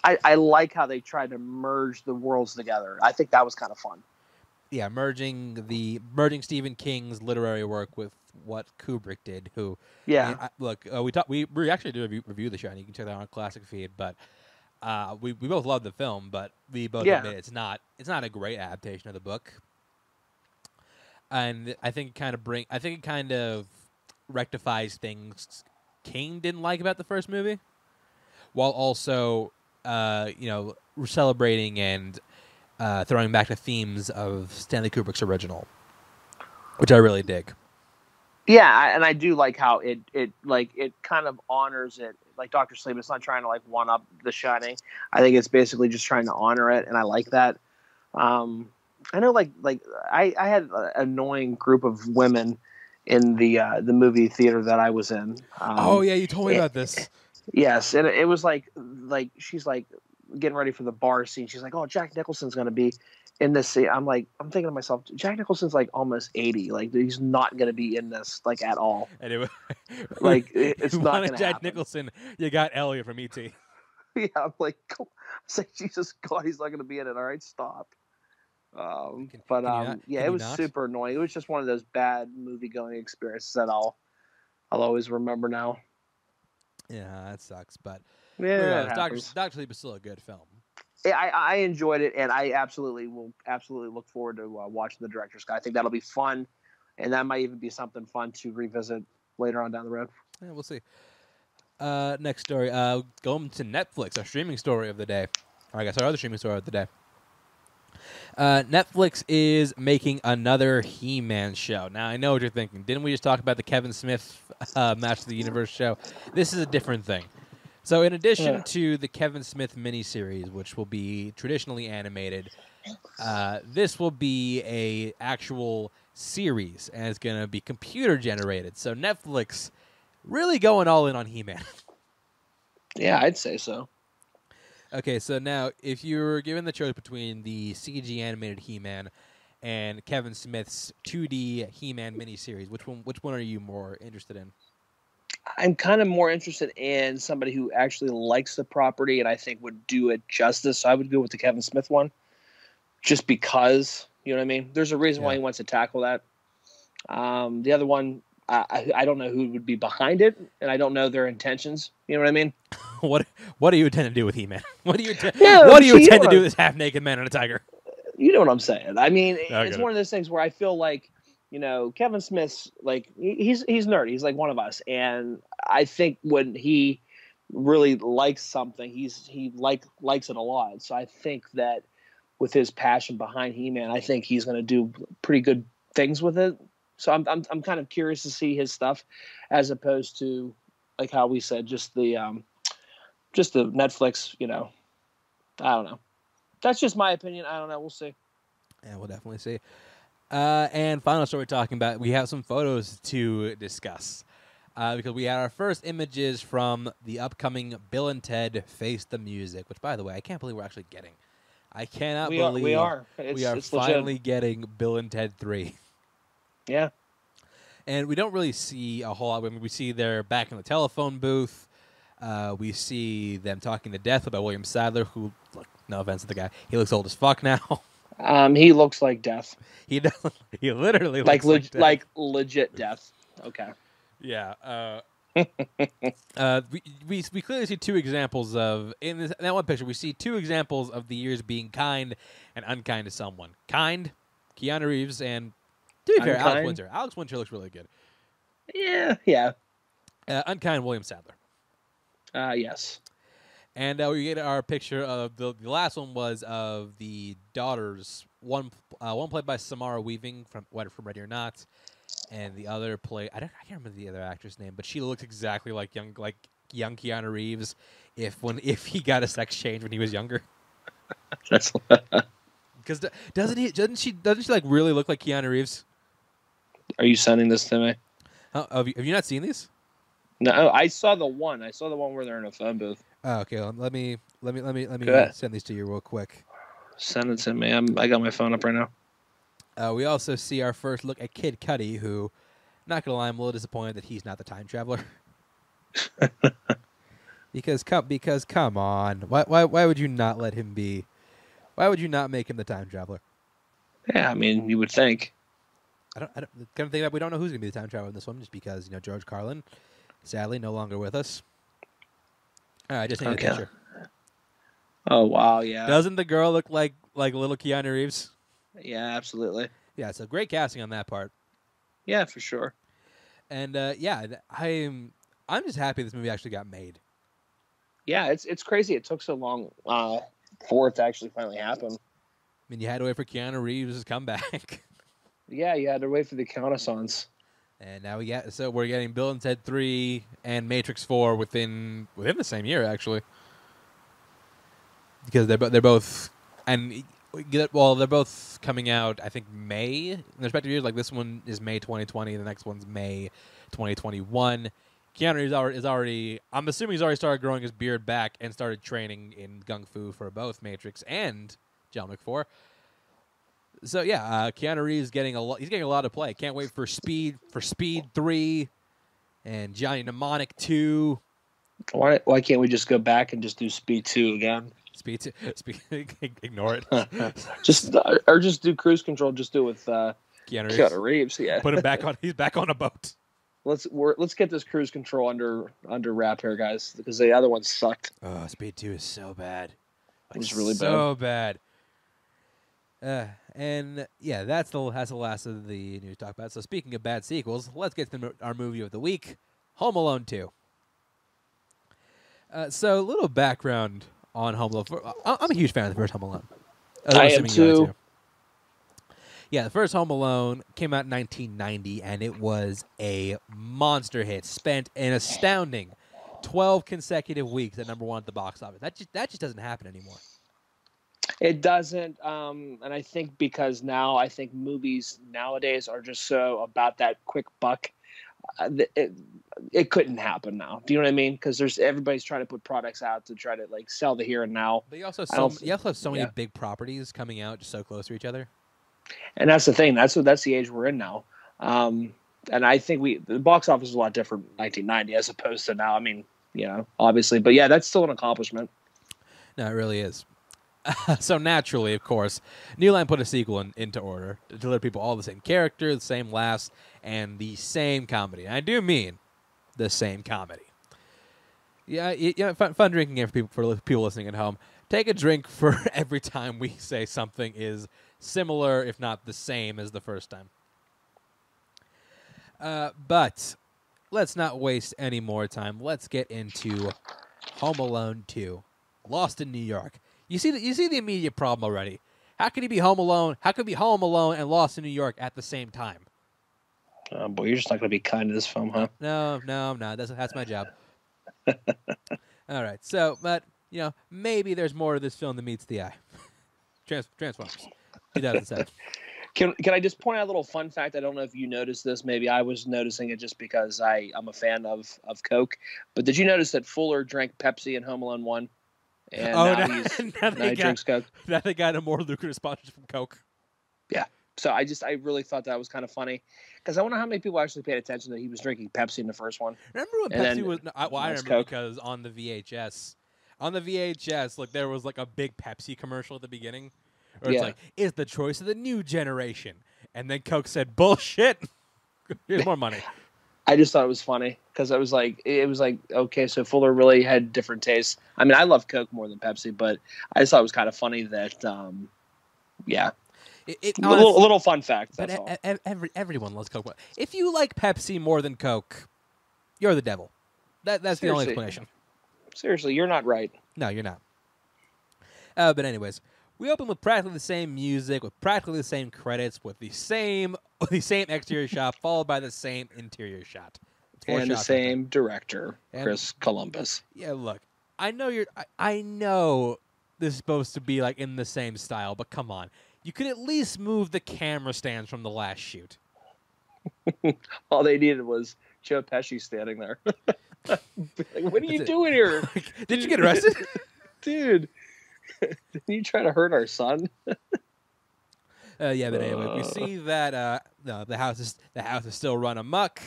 I, I like how they tried to merge the worlds together. I think that was kind of fun. Yeah, merging the merging Stephen King's literary work with what Kubrick did. Who, Yeah. I mean, I- look, uh, we talk, we we actually did a review, review the show, and you can check that out on Classic Feed. But uh, we we both loved the film, but we both Yeah. admit it's not it's not a great adaptation of the book. And I think it kind of bring I think it kind of rectifies things King didn't like about the first movie, while also uh, you know celebrating and uh, throwing back the themes of Stanley Kubrick's original, which I really dig. Yeah, and I do like how it it like it kind of honors it. Like Doctor Sleep, it's not trying to like one up The Shining. I think it's basically just trying to honor it, and I like that. Um, I know, like like I I had an annoying group of women in the uh, the movie theater that I was in. Um, oh yeah, you told me it- about this. Yes, and it was like like she's like getting ready for the bar scene. She's like, "Oh, Jack Nicholson's gonna be in this scene." I'm like, I'm thinking to myself, Jack Nicholson's like almost eighty. Like he's not gonna be in this like at all. Like it- it's you not gonna Jack happen. Nicholson. You got Elliot from ET. yeah, I'm like, I like, Jesus God, he's not gonna be in it. All right, stop. Um, Can- but can um, not- yeah, it was not? super annoying. It was just one of those bad movie going experiences that I'll I'll always remember now. Yeah, that sucks. But Yeah, it Doctor happens. Doctor Sleep is still a good film. Yeah, I, I enjoyed it, and I absolutely will absolutely look forward to uh, watching the director's cut. I think that'll be fun, and that might even be something fun to revisit later on down the road. Yeah, we'll see. Uh, next story. Uh, going to Netflix, our streaming story of the day. Or I guess our other streaming story of the day. Uh, Netflix is making another He-Man show. Now I know what you're thinking. Didn't we just talk about the Kevin Smith uh, Masters of the Universe show? This is a different thing. So, in addition Yeah. to the Kevin Smith miniseries, which will be traditionally animated, uh, this will be a actual series, and it's going to be computer generated. So Netflix really going all in on He-Man. Yeah, I'd say so. Okay, so now if you were given the choice between the CG animated He-Man and Kevin Smith's 2D He-Man miniseries, which one which one are you more interested in? I'm kind of more interested in somebody who actually likes the property, and I think would do it justice. So I would go with the Kevin Smith one, just because you know what I mean. There's a reason why he wants to tackle that. Um, the other one, I, I, I don't know who would be behind it, and I don't know their intentions. You know what I mean? what what do you intend to do with He-Man? What do you intend, Yeah, what do you intend to do with this half-naked man and a tiger? you know what I'm saying. I mean, I it's it. one of those things where I feel like, you know, Kevin Smith's like he's he's nerdy. He's like one of us, and I think when he really likes something, he's he like likes it a lot. So I think that with his passion behind He-Man, I think he's going to do pretty good things with it. So I'm I'm I'm kind of curious to see his stuff, as opposed to like how we said just the um just the Netflix. You know, I don't know. That's just my opinion. I don't know. We'll see. Yeah, we'll definitely see. Uh, and final story we're talking about, we have some photos to discuss. Uh, because we had our first images from the upcoming Bill and Ted Face the Music, which, by the way, I can't believe we're actually getting. I cannot we are. believe We are. It's, we are it's legit. finally getting Bill and Ted 3. Yeah. And we don't really see a whole lot. I mean, we see they're back in the telephone booth. Uh, we see them talking to death about William Sadler, who, look, no offense to the guy, he looks old as fuck now. Um, he looks like death, he does. He literally like looks leg- death. like legit death. Okay. Yeah. Uh, uh, we, we we clearly see two examples of in, this, in that one picture. We see two examples of the years being kind and unkind to someone. Kind, Keanu Reeves, and to be fair, Alex Unkind? Winter. Alex Winter looks really good. Yeah. Yeah. Uh, unkind, William Sadler. Uh, yes. And uh, we get our picture of the the last one was of the daughters. One uh, one played by Samara Weaving from from Ready or Not, and the other play I don't I can't remember the other actress name, but she looks exactly like young like young Keanu Reeves if when if he got a sex change when he was younger. That's. Because doesn't he doesn't she doesn't she like really look like Keanu Reeves? Are you sending this to me? Have, you, have you not seen these? No, I saw the one. I saw the one where they're in a phone booth. Oh, okay. well, let me let me let me let me send these to you real quick. Send it to me. I'm. I got my phone up right now. Uh, we also see our first look at Kid Cudi, who, not gonna lie, I'm a little disappointed that he's not the time traveler. because come, because come on, why, why, why would you not let him be? Why would you not make him the time traveler? Yeah. I mean, you would think. I don't, I don't kind of think that we don't know who's gonna be the time traveler in this one, just because you know George Carlin, sadly, no longer with us. All right, I just need Okay. a picture. Oh wow. Yeah. Doesn't the girl look like like little Keanu Reeves? yeah. Absolutely. Yeah, so great casting on that part. Yeah, for sure. And uh, yeah, I'm I'm just happy this movie actually got made. Yeah. It's it's crazy. It took so long uh, for it to actually finally happen. I mean, you had to wait for Keanu Reeves' comeback. Yeah. You had to wait for the reconnaissance. And now we get so we're getting Bill and Ted Three and Matrix Four within within the same year actually, because they're they're both and well they're both coming out I think May in their respective years. Like this one is May 2020, the next one's May 2021. Keanu Reeves already, is already. I'm assuming he's already started growing his beard back and started training in gung fu for both Matrix and John Wick Four. So yeah, uh, Keanu Reeves getting a lot. He's getting a lot of play. Can't wait for Speed for Speed Three, and Johnny Mnemonic Two. Why why can't we just go back and just do Speed Two again? Speed Two. Speed, ignore it. just uh, or just do Cruise Control. Just do it with uh, Keanu Reeves. Keanu Reeves. Yeah. Put him back on. He's back on a boat. Let's we're, let's get this Cruise Control under under wrap here, guys, because the other one sucked. Oh, Speed Two is so bad. It was really so bad. Uh, and yeah, that's the that's the last of the news talk about. So speaking of bad sequels, let's get to our movie of the week, Home Alone Two. Uh, so a little background on Home Alone. I'm a huge fan of the first Home Alone. Uh, I am too. Yeah, the first Home Alone came out in 1990, and it was a monster hit. Spent an astounding 12 consecutive weeks at number one at the box office. That just that just doesn't happen anymore. It doesn't, um, and I think because now I think movies nowadays are just so about that quick buck. Uh, it, it couldn't happen now. Do you know what I mean? Because there's everybody's trying to put products out to try to like sell the here and now, But you also have so, you also have so many yeah. big properties coming out just so close to each other. and that's the thing. That's what that's the age we're in now. Um, and I think we the box office is a lot different in 1990 as opposed to now. I mean, you know, obviously, but yeah, that's still an accomplishment. No, it really is. so naturally, of course, New Line put a sequel in, into order to deliver people all the same character, the same last, and the same comedy. And I do mean the same comedy. Yeah, y- you know, fun, fun drinking game for people for people listening at home. Take a drink for every time we say something is similar, if not the same, as the first time. Uh, but let's not waste any more time. Let's get into Home Alone 2, Lost in New York. You see the you see the immediate problem already. How can he be home alone? How can he be home alone and Lost in New York at the same time? Oh boy, you're just not going to be kind to this film, huh? No, no, I'm not. That's that's my job. All right. So, but you know, maybe there's more to this film than meets the eye. Trans- Transformers, 2007. Can can I just point out a little fun fact? I don't know if you noticed this. Maybe I was noticing it just because I I'm a fan of of Coke. But did you notice that Fuller drank Pepsi in Home Alone one, and oh, now now, he's now now he got drinks Coke. now they got a more lucrative sponsorship from Coke. Yeah. So I just I really thought that was kind of funny because I wonder how many people actually paid attention that he was drinking Pepsi in the first one. Remember when And Pepsi then was? No, I, well, I remember Coke. because on the VHS, on the VHS, like there was like a big Pepsi commercial at the beginning, where it's like, "Is the choice of the new generation," and then Coke said, "Bullshit." Here's more money. I just thought it was funny because I was like, it was like, okay, so Fuller really had different tastes. I mean, I love Coke more than Pepsi, but I just thought it was kind of funny that, um, yeah, It, it, a little, a little fun fact. but That's all. every, everyone loves Coke. If you like Pepsi more than Coke, you're the devil. That, that's the only explanation. Seriously, you're not right. No, you're not. Uh, but anyways, we open with practically the same music, with practically the same credits, with the same with the same exterior shot, followed by the same interior shot. Four and the right same director, And- Chris Columbus. Yeah, look, I know you're. I, I know this is supposed to be like in the same style, but come on, you could at least move the camera stands from the last shoot. All they needed was Joe Pesci standing there. like, what are you it. doing here, Did you get arrested? dude? Didn't you try to hurt our son? Uh, yeah, but anyway, we Uh. see that uh, no, the house is the house is still run amok.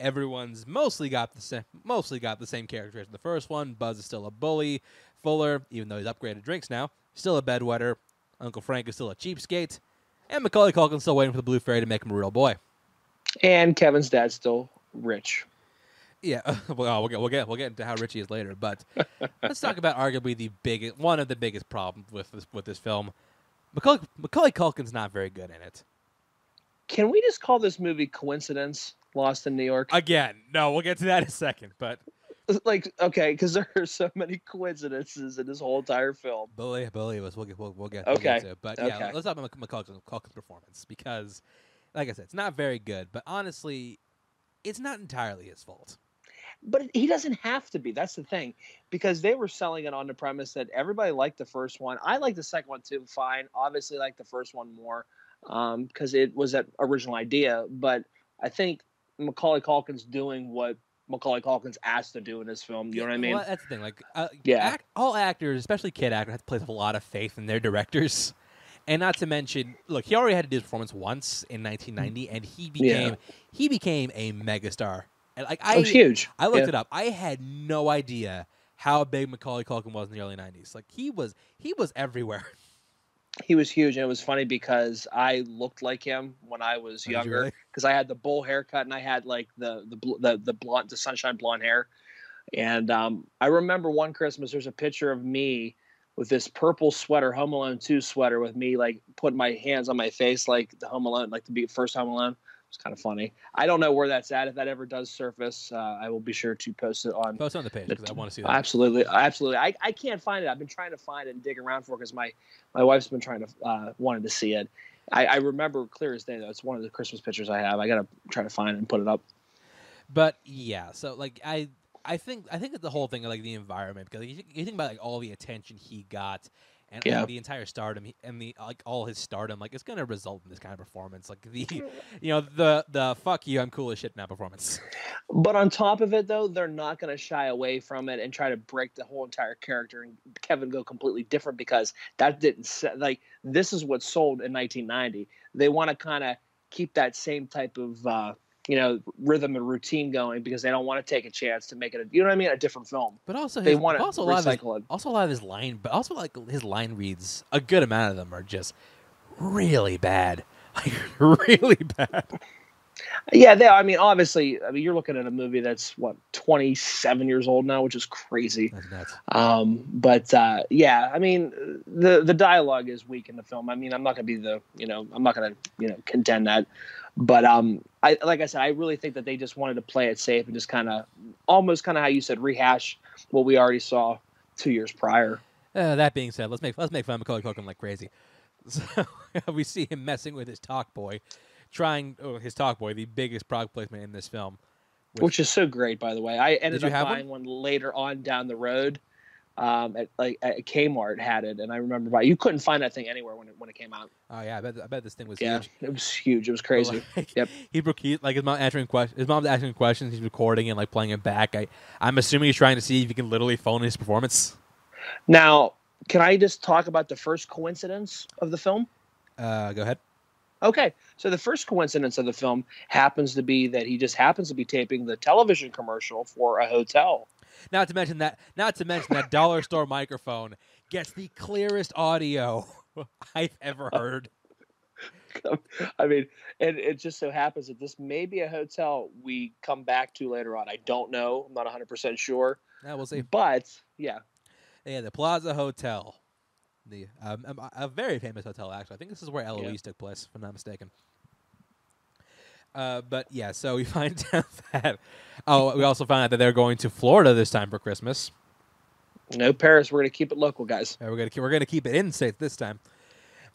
Everyone's mostly got the same mostly got the same characters in the first one. Buzz is still a bully. Fuller, even though he's upgraded drinks now, still a bedwetter. Uncle Frank is still a cheapskate, and Macaulay Culkin's still waiting for the blue fairy to make him a real boy. And Kevin's dad's still rich. Yeah, well, oh, we'll get we'll get we'll get into how rich he is later, but let's talk about arguably the biggest one of the biggest problems with this with this film. Macaulay, Macaulay Culkin's not very good in it. Can we just call this movie coincidence? Lost in New York. Again, no, we'll get to that in a second, but like, okay, because there are so many coincidences in this whole entire film. Billy, Billy was. We'll get. We'll, we'll get. We'll Okay, get to it. But yeah, okay. let's talk about Mac- Macaulay Culkin's performance because, like I said, it's not very good. But honestly, it's not entirely his fault. But he doesn't have to be. That's the thing, because they were selling it on the premise that everybody liked the first one. I like the second one too. Fine, obviously like the first one more because um, it was that original idea. But I think Macaulay Culkin's doing what Macaulay Culkin's asked to do in this film. You know what I mean? Well, that's the thing. Like, uh, Yeah. act, all actors, especially kid actors, have to place a lot of faith in their directors. And not to mention, look, he already had to do his performance once in 1990, and he became he became a megastar. And like I, it was huge. I looked Yeah. it up. I had no idea how big Macaulay Culkin was in the early 90s. Like he was he was everywhere. He was huge, and it was funny because I looked like him when I was Did you younger. really? because I had the bowl haircut and I had like the the the, the blonde the sunshine blonde hair. And um, I remember one Christmas there's a picture of me with this purple sweater, Home Alone 2 sweater with me like putting my hands on my face like the Home Alone, like the be- first Home Alone. It's kind of funny. I don't know where that's at. If that ever does surface, uh, I will be sure to post it on Post it on the page because I want to see that. Absolutely, absolutely. I, I can't find it. I've been trying to find it and dig around for it because my my wife's been trying to uh, wanted to see it. I, I remember clear as day though. It's one of the Christmas pictures I have. I gotta try to find it and put it up. But yeah, so like I I think I think that the whole thing like the environment because you think about like all the attention he got and Yeah. like, the entire stardom he, and the like all his stardom like it's gonna result in this kind of performance like the you know the the fuck you I'm cool as shit now performance. But on top of it though, they're not gonna shy away from it and try to break the whole entire character and Kevin go completely different because that didn't se- like this is what sold in 1990. They want to kind of keep that same type of uh, you know rhythm and routine going because they don't want to take a chance to make it a, you know what I mean a different film. But also They his, want to also a lot of his, recycle it. also a lot of his line but also like his line reads a good amount of them are just really bad like really bad. Yeah, they. I mean, obviously, I mean, you're looking at a movie that's what 27 years old now, which is crazy. Um, but uh, yeah, I mean, the the dialogue is weak in the film. I mean, I'm not gonna be the you know, I'm not gonna you know contend that. But um, I like I said, I really think that they just wanted to play it safe and just kind of almost kind of how you said rehash what we already saw two years prior. Uh, that being said, let's make let's make fun of Macaulay Culkin like crazy. So we see him messing with his talk boy, trying oh, his talk boy, the biggest product placement in this film. which is so great by the way i ended up have one? buying one? later on down the road um at like at kmart had it and i remember buying you couldn't find that thing anywhere when it when it came out Oh yeah, I bet I bet this thing was yeah huge. it was huge it was crazy like, Yep. He, broke- he like his mom answering questions. His mom's asking questions. He's recording and like playing it back. I I'm assuming he's trying to see if he can literally phone his performance. now can i just talk about the first coincidence of the film Uh, go ahead. Okay so the first coincidence of the film happens to be that he just happens to be taping the television commercial for a hotel Not to mention that. Not to mention that dollar store microphone gets the clearest audio I've ever heard. I mean, and it just so happens that this may be a hotel we come back to later on. I don't know. I'm not 100% sure. Now we'll see. But yeah, Yeah, the Plaza Hotel, the um, um, a very famous hotel actually. I think this is where Eloise took place, if I'm not mistaken. Uh, but yeah, so we find out that oh, we also find out that they're going to Florida this time for Christmas. no Paris. We're going to keep it local, guys. Uh, we're gonna keep, we're gonna keep it in state this time.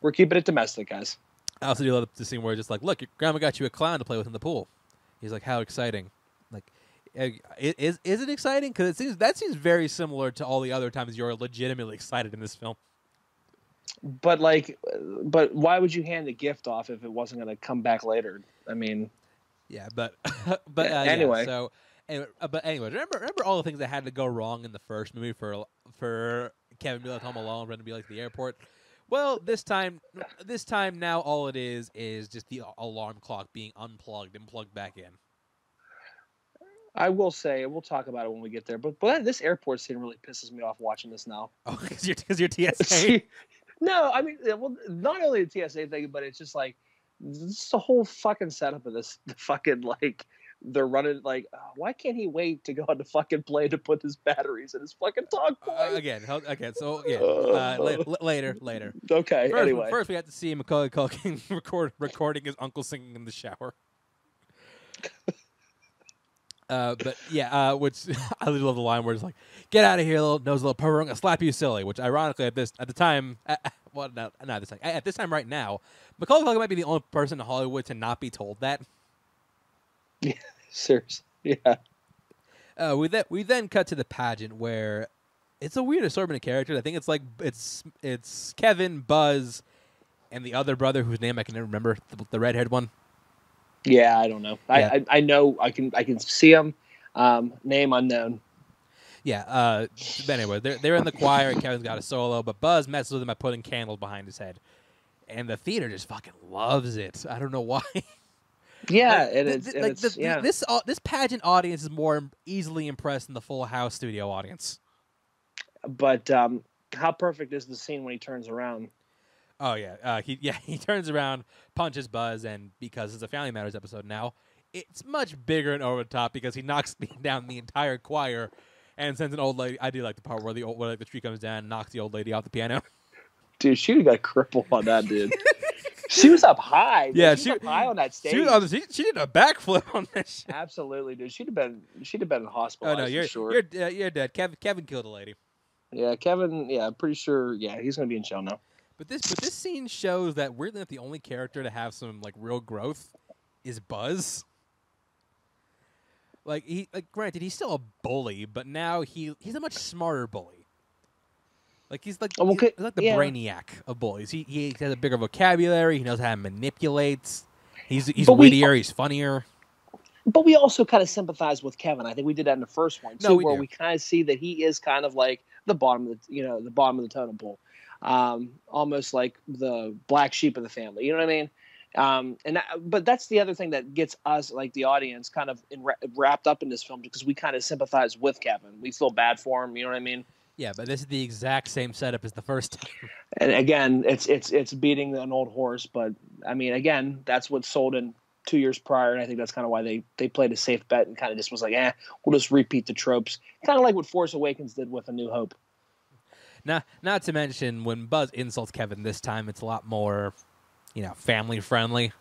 We're keeping it domestic, guys. I also do love the scene where it's just like, look, your grandma got you a clown to play with in the pool. He's like, how exciting! Like, eh, is is it exciting? Because it seems that seems very similar to all the other times you're legitimately excited in this film. But like, but why would you hand the gift off if it wasn't going to come back later? I mean, Yeah, but but Yeah, uh, yeah, anyway. so anyway, uh, but anyway, remember remember all the things that had to go wrong in the first movie for for Kevin to be like home alone, Brendan to be like at the airport. Well, this time, this time now, all it is is just the alarm clock being unplugged and plugged back in. I will say, we'll talk about it when we get there. But but this airport scene really pisses me off watching this now. Oh, because you're because you're TSA. No, I mean, well, not only the TSA thing, but it's just like this the whole fucking setup of this. The fucking like they're running like, oh, why can't he wait to go on the fucking plane to put his batteries in his fucking talk Uh, again, again. So yeah, uh, la- la- later, later. okay, First, anyway, first we have to see Macaulay Culkin record recording his uncle singing in the shower. Uh, but yeah, uh, which I really love the line where it's like, "Get out of here, little nose, little pervert! I'm gonna slap you silly." Which, ironically, at this at the time, uh, well, no, not this time. At this time, right now, Macaulay Culkin might be the only person in Hollywood to not be told that. Yeah, Seriously, yeah. Uh, we then we then cut to the pageant where it's a weird assortment of characters. I think it's like it's it's Kevin, Buzz, and the other brother whose name I can never remember, the, the red-haired one. Yeah, I don't know. I, Yeah. I I know I can I can see him. Um, name unknown. Yeah. Uh, but anyway, they're they're in the choir and Kevin's got a solo, but Buzz messes with him by putting candles behind his head, and the theater just fucking loves it. I don't know why. Yeah, Like, it th- is. like, it's- the- yeah. This au- this pageant audience is more easily impressed than the Full House studio audience. but um, how perfect is the scene when he turns around? Oh yeah, uh, he yeah he turns around, punches Buzz, and because it's a Family Matters episode now, it's much bigger and over the top because he knocks down the entire choir, and sends an old lady. I do like the part where the old, where like the tree comes down, and knocks the old lady off the piano. Dude, she would have got crippled on that dude. she was up high. Yeah, she, was she- up high on that stage. She, was on the- she, she did a backflip on this. Shit. Absolutely, dude. She'd have been. She'd have been Oh hospitalized. no, for you're sure. you're uh, you're dead. Kevin Kevin killed a lady. Yeah, Kevin. Yeah, I'm pretty sure. Yeah, he's gonna be in jail now. But this but this scene shows that weirdly enough, the only character to have some like real growth is Buzz. Like he like granted he's still a bully, but now he he's a much smarter bully. Like he's like Oh, well, he's, like the yeah. brainiac of bullies. He he has a bigger vocabulary. He knows how to manipulate. He's he's But we- wittier. he's funnier. But we also kind of sympathize with Kevin. I think we did that in the first one too, No, we where do. we kind of see that he is kind of like the bottom of the you know the bottom of the totem pole, um, almost like the black sheep of the family. You know what I mean? Um, and that, but that's the other thing that gets us, like the audience, kind of in, wrapped up in this film because we kind of sympathize with Kevin. We feel bad for him. You know what I mean? Yeah, but this is the exact same setup as the first time. And again, it's it's it's beating an old horse, but I mean, again, that's what sold in two years prior, and I think that's kind of why they they played a safe bet and kind of just was like, eh, we'll just repeat the tropes, kind of like what Force Awakens did with A New Hope. Not not to mention when Buzz insults Kevin this time, it's a lot more, you know, family friendly.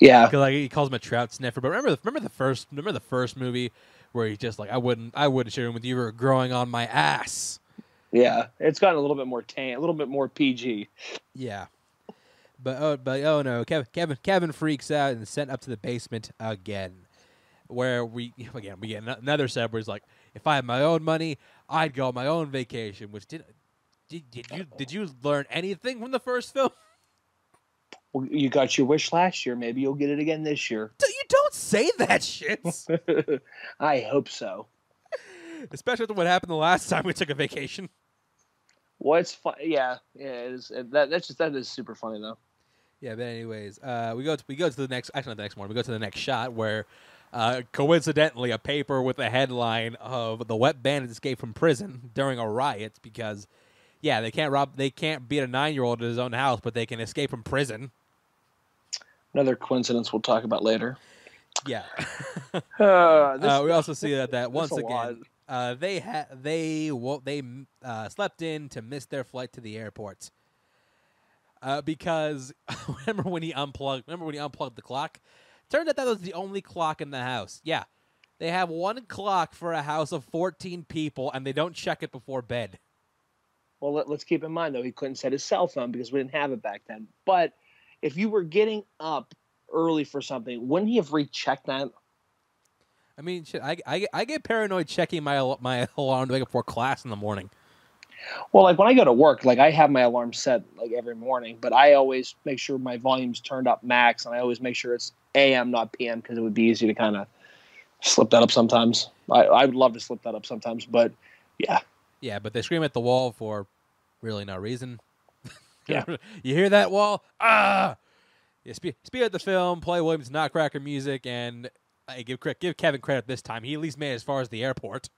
Yeah, 'Cause, like he calls him a trout sniffer. But remember, the, remember the first, remember the first movie where he's just like, I wouldn't, I wouldn't share him with you. You were growing on my ass. yeah, it's gotten a little bit more tame, a little bit more PG. Yeah. But oh, but oh no, Kevin, Kevin, Kevin freaks out and is sent up to the basement again, where we again we get ano- another set where he's like, if I had my own money, I'd go on my own vacation. Which did, did, did you did you learn anything from the first film? Well, you got your wish last year, maybe you'll get it again this year. You don't say that shit. I hope so. Especially after what happened the last time we took a vacation. What's fun? Yeah, yeah, it is. That that's just that is super funny though. Yeah, but anyways, uh, we go to, we go to the next actually not the next one. We go to the next shot where, uh, coincidentally, a paper with a headline of the wet bandits escaped from prison during a riot because, yeah, they can't rob they can't beat a nine year old at his own house, but they can escape from prison. Another coincidence we'll talk about later. Yeah. Uh, this, uh, we also see that that once again uh, they ha- they wo- they uh, slept in to miss their flight to the airport. Uh, because remember when he unplugged? Remember when he unplugged the clock? Turned out that was the only clock in the house. Yeah, they have one clock for a house of fourteen people, and they don't check it before bed. Well, let, let's keep in mind though he couldn't set his cell phone because we didn't have it back then. But if you were getting up early for something, wouldn't he have rechecked that? I mean, shit, I, I, I get paranoid checking my my alarm to wake up for class in the morning. Well, like when I go to work, like I have my alarm set like every morning, but I always make sure my volume's turned up max, and I always make sure it's AM, not PM, because it would be easy to kind of slip that up sometimes. I, I would love to slip that up sometimes, but yeah, Yeah, but they scream at the wall for really no reason. Yeah. you hear that wall? Ah! Yeah, speak, speak at the film, play Williams Nutcracker music, and I give cre- give Kevin credit this time. He at least made it as far as the airport.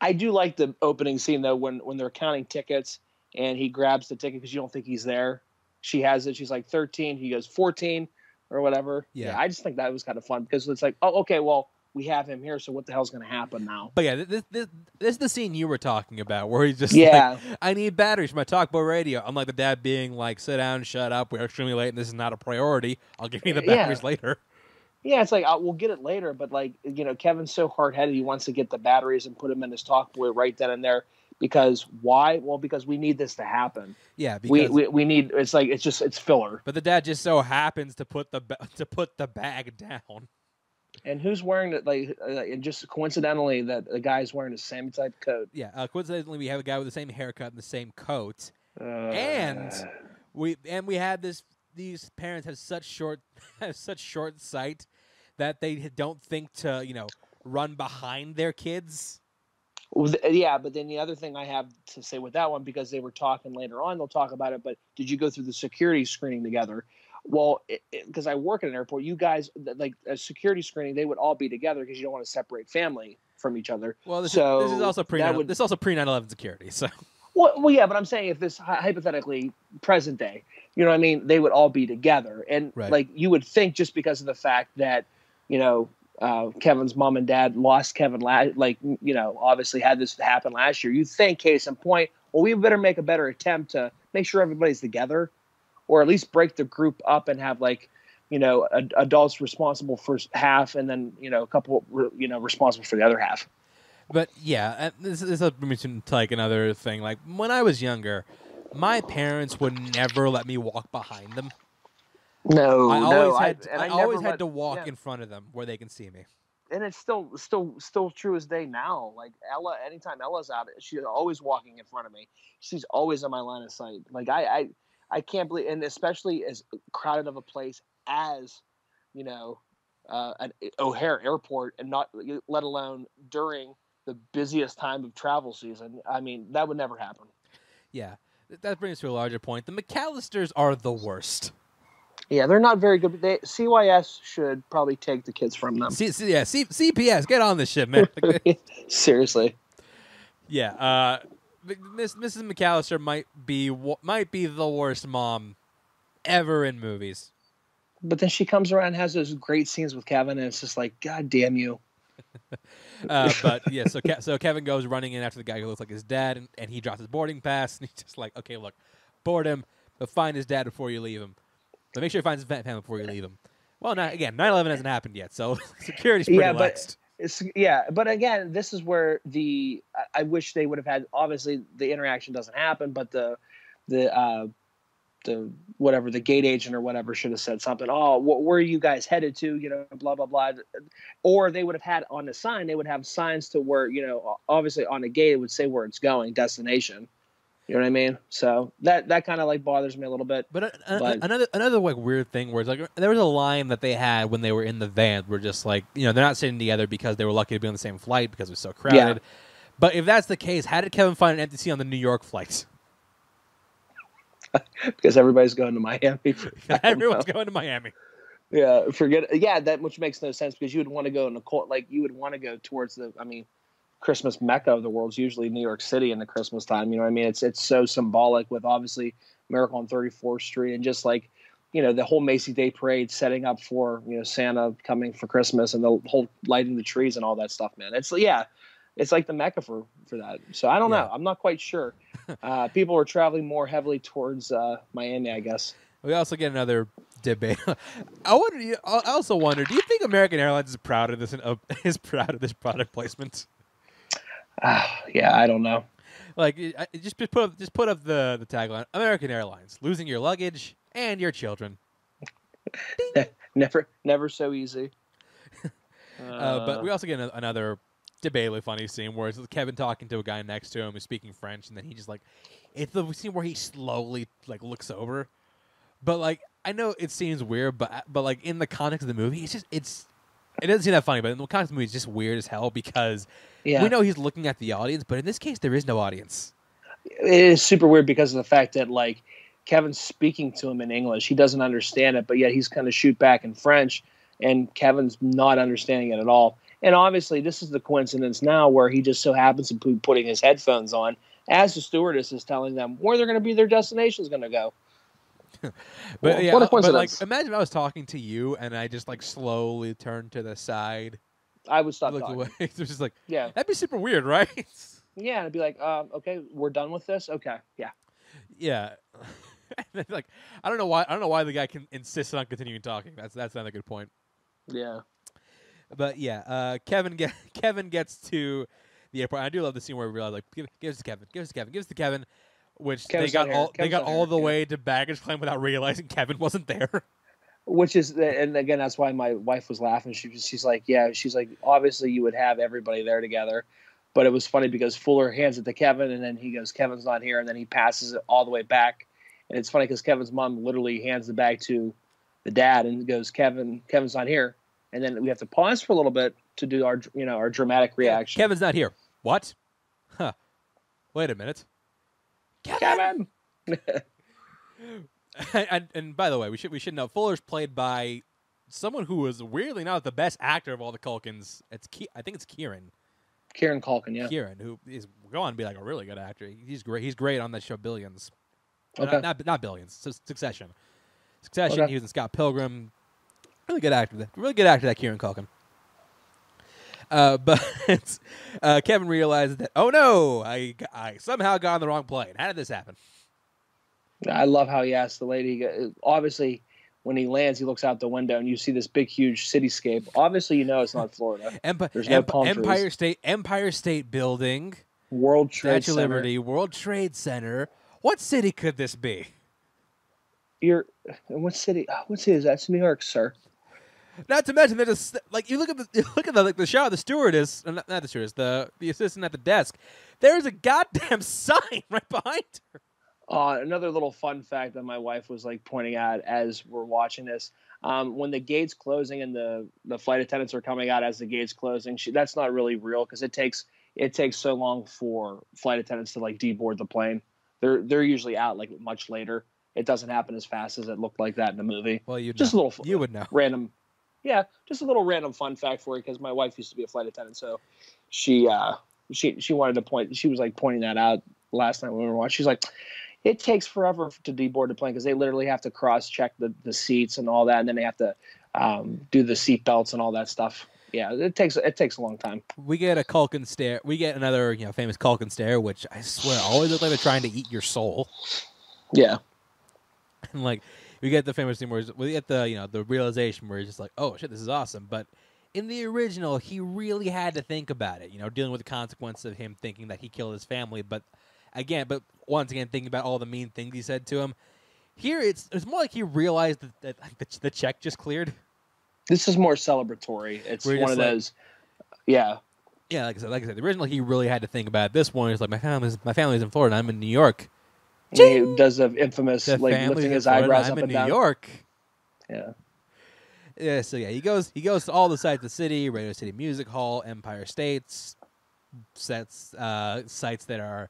I do like the opening scene though when when they're counting tickets and he grabs the ticket because you don't think he's there. She has it. She's like thirteen. He goes fourteen or whatever. Yeah. I just think that was kind of fun because it's like, oh, okay, well, we have him here, so what the hell's going to happen now? But yeah, this, this, this is the scene you were talking about where he's just Yeah. like, I need batteries for my talkboy radio. Unlike the dad being like, sit down, shut up, we're extremely late and this is not a priority. I'll give you the Yeah. batteries later. Yeah, it's like uh, we'll get it later, but like you know, Kevin's so hard headed. He wants to get the batteries and put them in his talk boy right then and there. Because why? Well, because we need this to happen. Yeah, because We, we we need. It's like it's just it's filler. but the dad just so happens to put the to put the bag down. And who's wearing it? Like, uh, and just coincidentally, that the guy's wearing the same type coat. Yeah, uh, coincidentally, we have a guy with the same haircut and the same coat, Uh, And- we and we had this. These parents have such short, have such short sight that they don't think to you know run behind their kids. Yeah, but then the other thing I have to say with that one, because they were talking later on, they'll talk about it. But did you go through the security screening together? Well, because I work at an airport, you guys like a security screening, they would all be together because you don't want to separate family from each other. Well, this, So is, this is also pre would, this is also pre 9/11 security. So Well, well, yeah, but I'm saying if this hypothetically present day, you know what I mean, they would all be together, and Right. like you would think just because of the fact that you know uh, Kevin's mom and dad lost Kevin, la- like you know, obviously had this happen last year. You think, case in point, well, we better make a better attempt to make sure everybody's together, or at least break the group up and have like you know ad- adults responsible for half, and then you know a couple you know responsible for the other half. But yeah, uh, this is me to like another thing. Like when I was younger, my parents would never let me walk behind them. No, I no, always had and I, never always had let- to walk yeah. in front of them where they can see me. and it's still still still true as day now. Like Ella, anytime Ella's out, she's always walking in front of me. She's always in my line of sight. Like I I, I can't believe, and especially as crowded of a place as, you know, uh, an O'Hare Airport, and not let alone during the busiest time of travel season. I mean, that would never happen. Yeah, that brings to a larger point. The McAllisters are the worst. Yeah, they're not very good. They, CYS should probably take the kids from them. C- C- yeah, C- CPS, get on this shit, man. Seriously. yeah, uh, Miss Mrs. McAllister might be wo- might be the worst mom ever in movies. But then she comes around and has those great scenes with Kevin, and it's just like, God damn you. Uh, but yeah, so Ke- so Kevin goes running in after the guy who looks like his dad, and, and he drops his boarding pass, and he's just like, okay, look, board him, but find his dad before you leave him. But make sure you find his fa- family before you leave him. Well, not, again, 9/11 hasn't happened yet, so security's pretty Yeah, but- It's yeah, but again, this is where the I, wish they would have had. Obviously, the interaction doesn't happen, but the the uh, the whatever the gate agent or whatever should have said something. Oh, wh- where are you guys headed to? You know, blah blah blah. Or they would have had on the sign. They would have signs to where you know, obviously on the gate it would say where it's going, destination. You know what I mean? So that that kind of like bothers me a little bit. But, uh, uh, But- another another like weird thing where it's like there was a line that they had when they were in the van where just like you know they're not sitting together because they were lucky to be on the same flight because it was so crowded. But if that's the case, how did Kevin find an empty seat on the New York flight? because everybody's going to Miami. Everyone's know. going to Miami. Yeah, forget. Yeah, that which makes no sense because you would want to go in the cold, like you would want to go towards the. I mean, Christmas mecca of the world is usually New York City in the Christmas time. You know what I mean? It's it's so symbolic with obviously Miracle on 34th Street and just like you know the whole Macy Day Parade setting up for you know Santa coming for Christmas and the whole lighting the trees and all that stuff. Man, it's yeah, it's like the mecca for for that. So I don't Yeah. know. I'm not quite sure. Uh, people are traveling more heavily towards uh, Miami, I guess. We also get another debate. I wonder. I also wonder. Do you think American Airlines is proud of this? Uh, is proud of this product placement? Ah, yeah, I don't know. Like, just just put up, just put up the the tagline: American Airlines losing your luggage and your children. Never, never so easy. Uh, but we also get another debatably funny scene where it's Kevin talking to a guy next to him who's speaking French, and then he just like it's the scene where he slowly like looks over. But like I know it seems weird, but but like in the context of the movie, it's just it's it doesn't seem that funny. But in the context of the movie, it's just weird as hell because yeah, we know he's looking at the audience, but in this case, there is no audience. it is super weird because of the fact that like Kevin's speaking to him in English, he doesn't understand it, but yet he's kind of shoot back in French, and Kevin's not understanding it at all. And obviously, this is the coincidence now where he just so happens to be putting his headphones on as the stewardess is telling them where they're going to be, their destination is going to go. But Well, yeah, what a uh, but like imagine I was talking to you and I just like slowly turned to the side, I would stop looked talking. away. It's just like Yeah, that'd be super weird, right? yeah, and I'd be like, um, okay, we're done with this. Okay, yeah. Yeah. Then, like I don't know why I don't know why the guy can insist on continuing talking. That's that's another good point. Yeah. But yeah, uh, Kevin get, Kevin gets to the airport. I do love the scene where we realize like give, give us to Kevin, give us to Kevin, give us to Kevin, which they got all they got all the yeah. way to baggage claim without realizing Kevin wasn't there. which is and again that's why my wife was laughing she she's like yeah she's like obviously you would have everybody there together but it was funny because fuller hands it to kevin and then he goes kevin's not here and then he passes it all the way back and it's funny because kevin's mom literally hands the bag to the dad and goes kevin kevin's not here and then we have to pause for a little bit to do our you know our dramatic reaction Kevin's not here. What? Huh. Wait a minute. Kevin and, and by the way, we should we should know Fuller's played by someone who was weirdly not the best actor of all the Culkins. It's Ke- I think it's Kieran. kieran culkin yeah Kieran, who is going on to be like a really good actor. He's great. He's great on that show Billions. Uh, Okay. Not, not not Billions. Succession. Succession. Okay. He was in Scott Pilgrim. Really good actor. Really good actor. That Kieran Culkin. Uh, but uh, Kevin realizes that oh no, I I somehow got on the wrong plane. How did this happen? I love how he asked the lady. uh, Obviously, when he lands, he looks out the window and you see this big, huge cityscape. Obviously, you know it's not Florida. Empi- There's no Emp- palm trees. Empire State Empire State Building, World Trade Statue Center. Liberty, World Trade Center. What city could this be? You're what city? oh, What city is that? It's New York, sir. Not to mention, they're just like you look at the you look at the like the shot of the stewardess, not, not the stewardess, the the assistant at the desk. There's a goddamn sign right behind her. Uh, another little fun fact that my wife was like pointing out as we're watching this. Um, when the gates closing and the, the flight attendants are coming out as the gates closing, she, that's not really real because it takes it takes so long for flight attendants to like deboard the plane. They're they're usually out like much later. It doesn't happen as fast as it looked like that in the movie. Well, you Just know. a little you would know. random yeah just a little random fun fact for you because my wife used to be a flight attendant so she uh she she wanted to point she was like pointing that out last night when we were watching she's like it takes forever to deboard the plane because they literally have to cross check the, the seats and all that and then they have to um, do the seat belts and all that stuff yeah it takes it takes a long time We get a Culkin stare. We get another you know famous Culkin stare, which I swear always look like they're trying to eat your soul. yeah and like we get the famous scene where we get the you know the realization where he's just like, oh shit, this is awesome. But in the original, he really had to think about it. You know, dealing with the consequence of him thinking that he killed his family. But again, but once again, thinking about all the mean things he said to him. Here, it's it's more like he realized that, that like, the, the check just cleared. this is more celebratory it's one of like- those yeah Yeah, like I said, like I said, the original he really had to think about it. This one is like my family's my family's in Florida. I'm in New York. He does the infamous The like lifting his Florida, eyebrows I'm up in and New down York. yeah Yeah, so yeah, he goes he goes to all the sites of the city, Radio City Music Hall, Empire States, sets uh, sites that are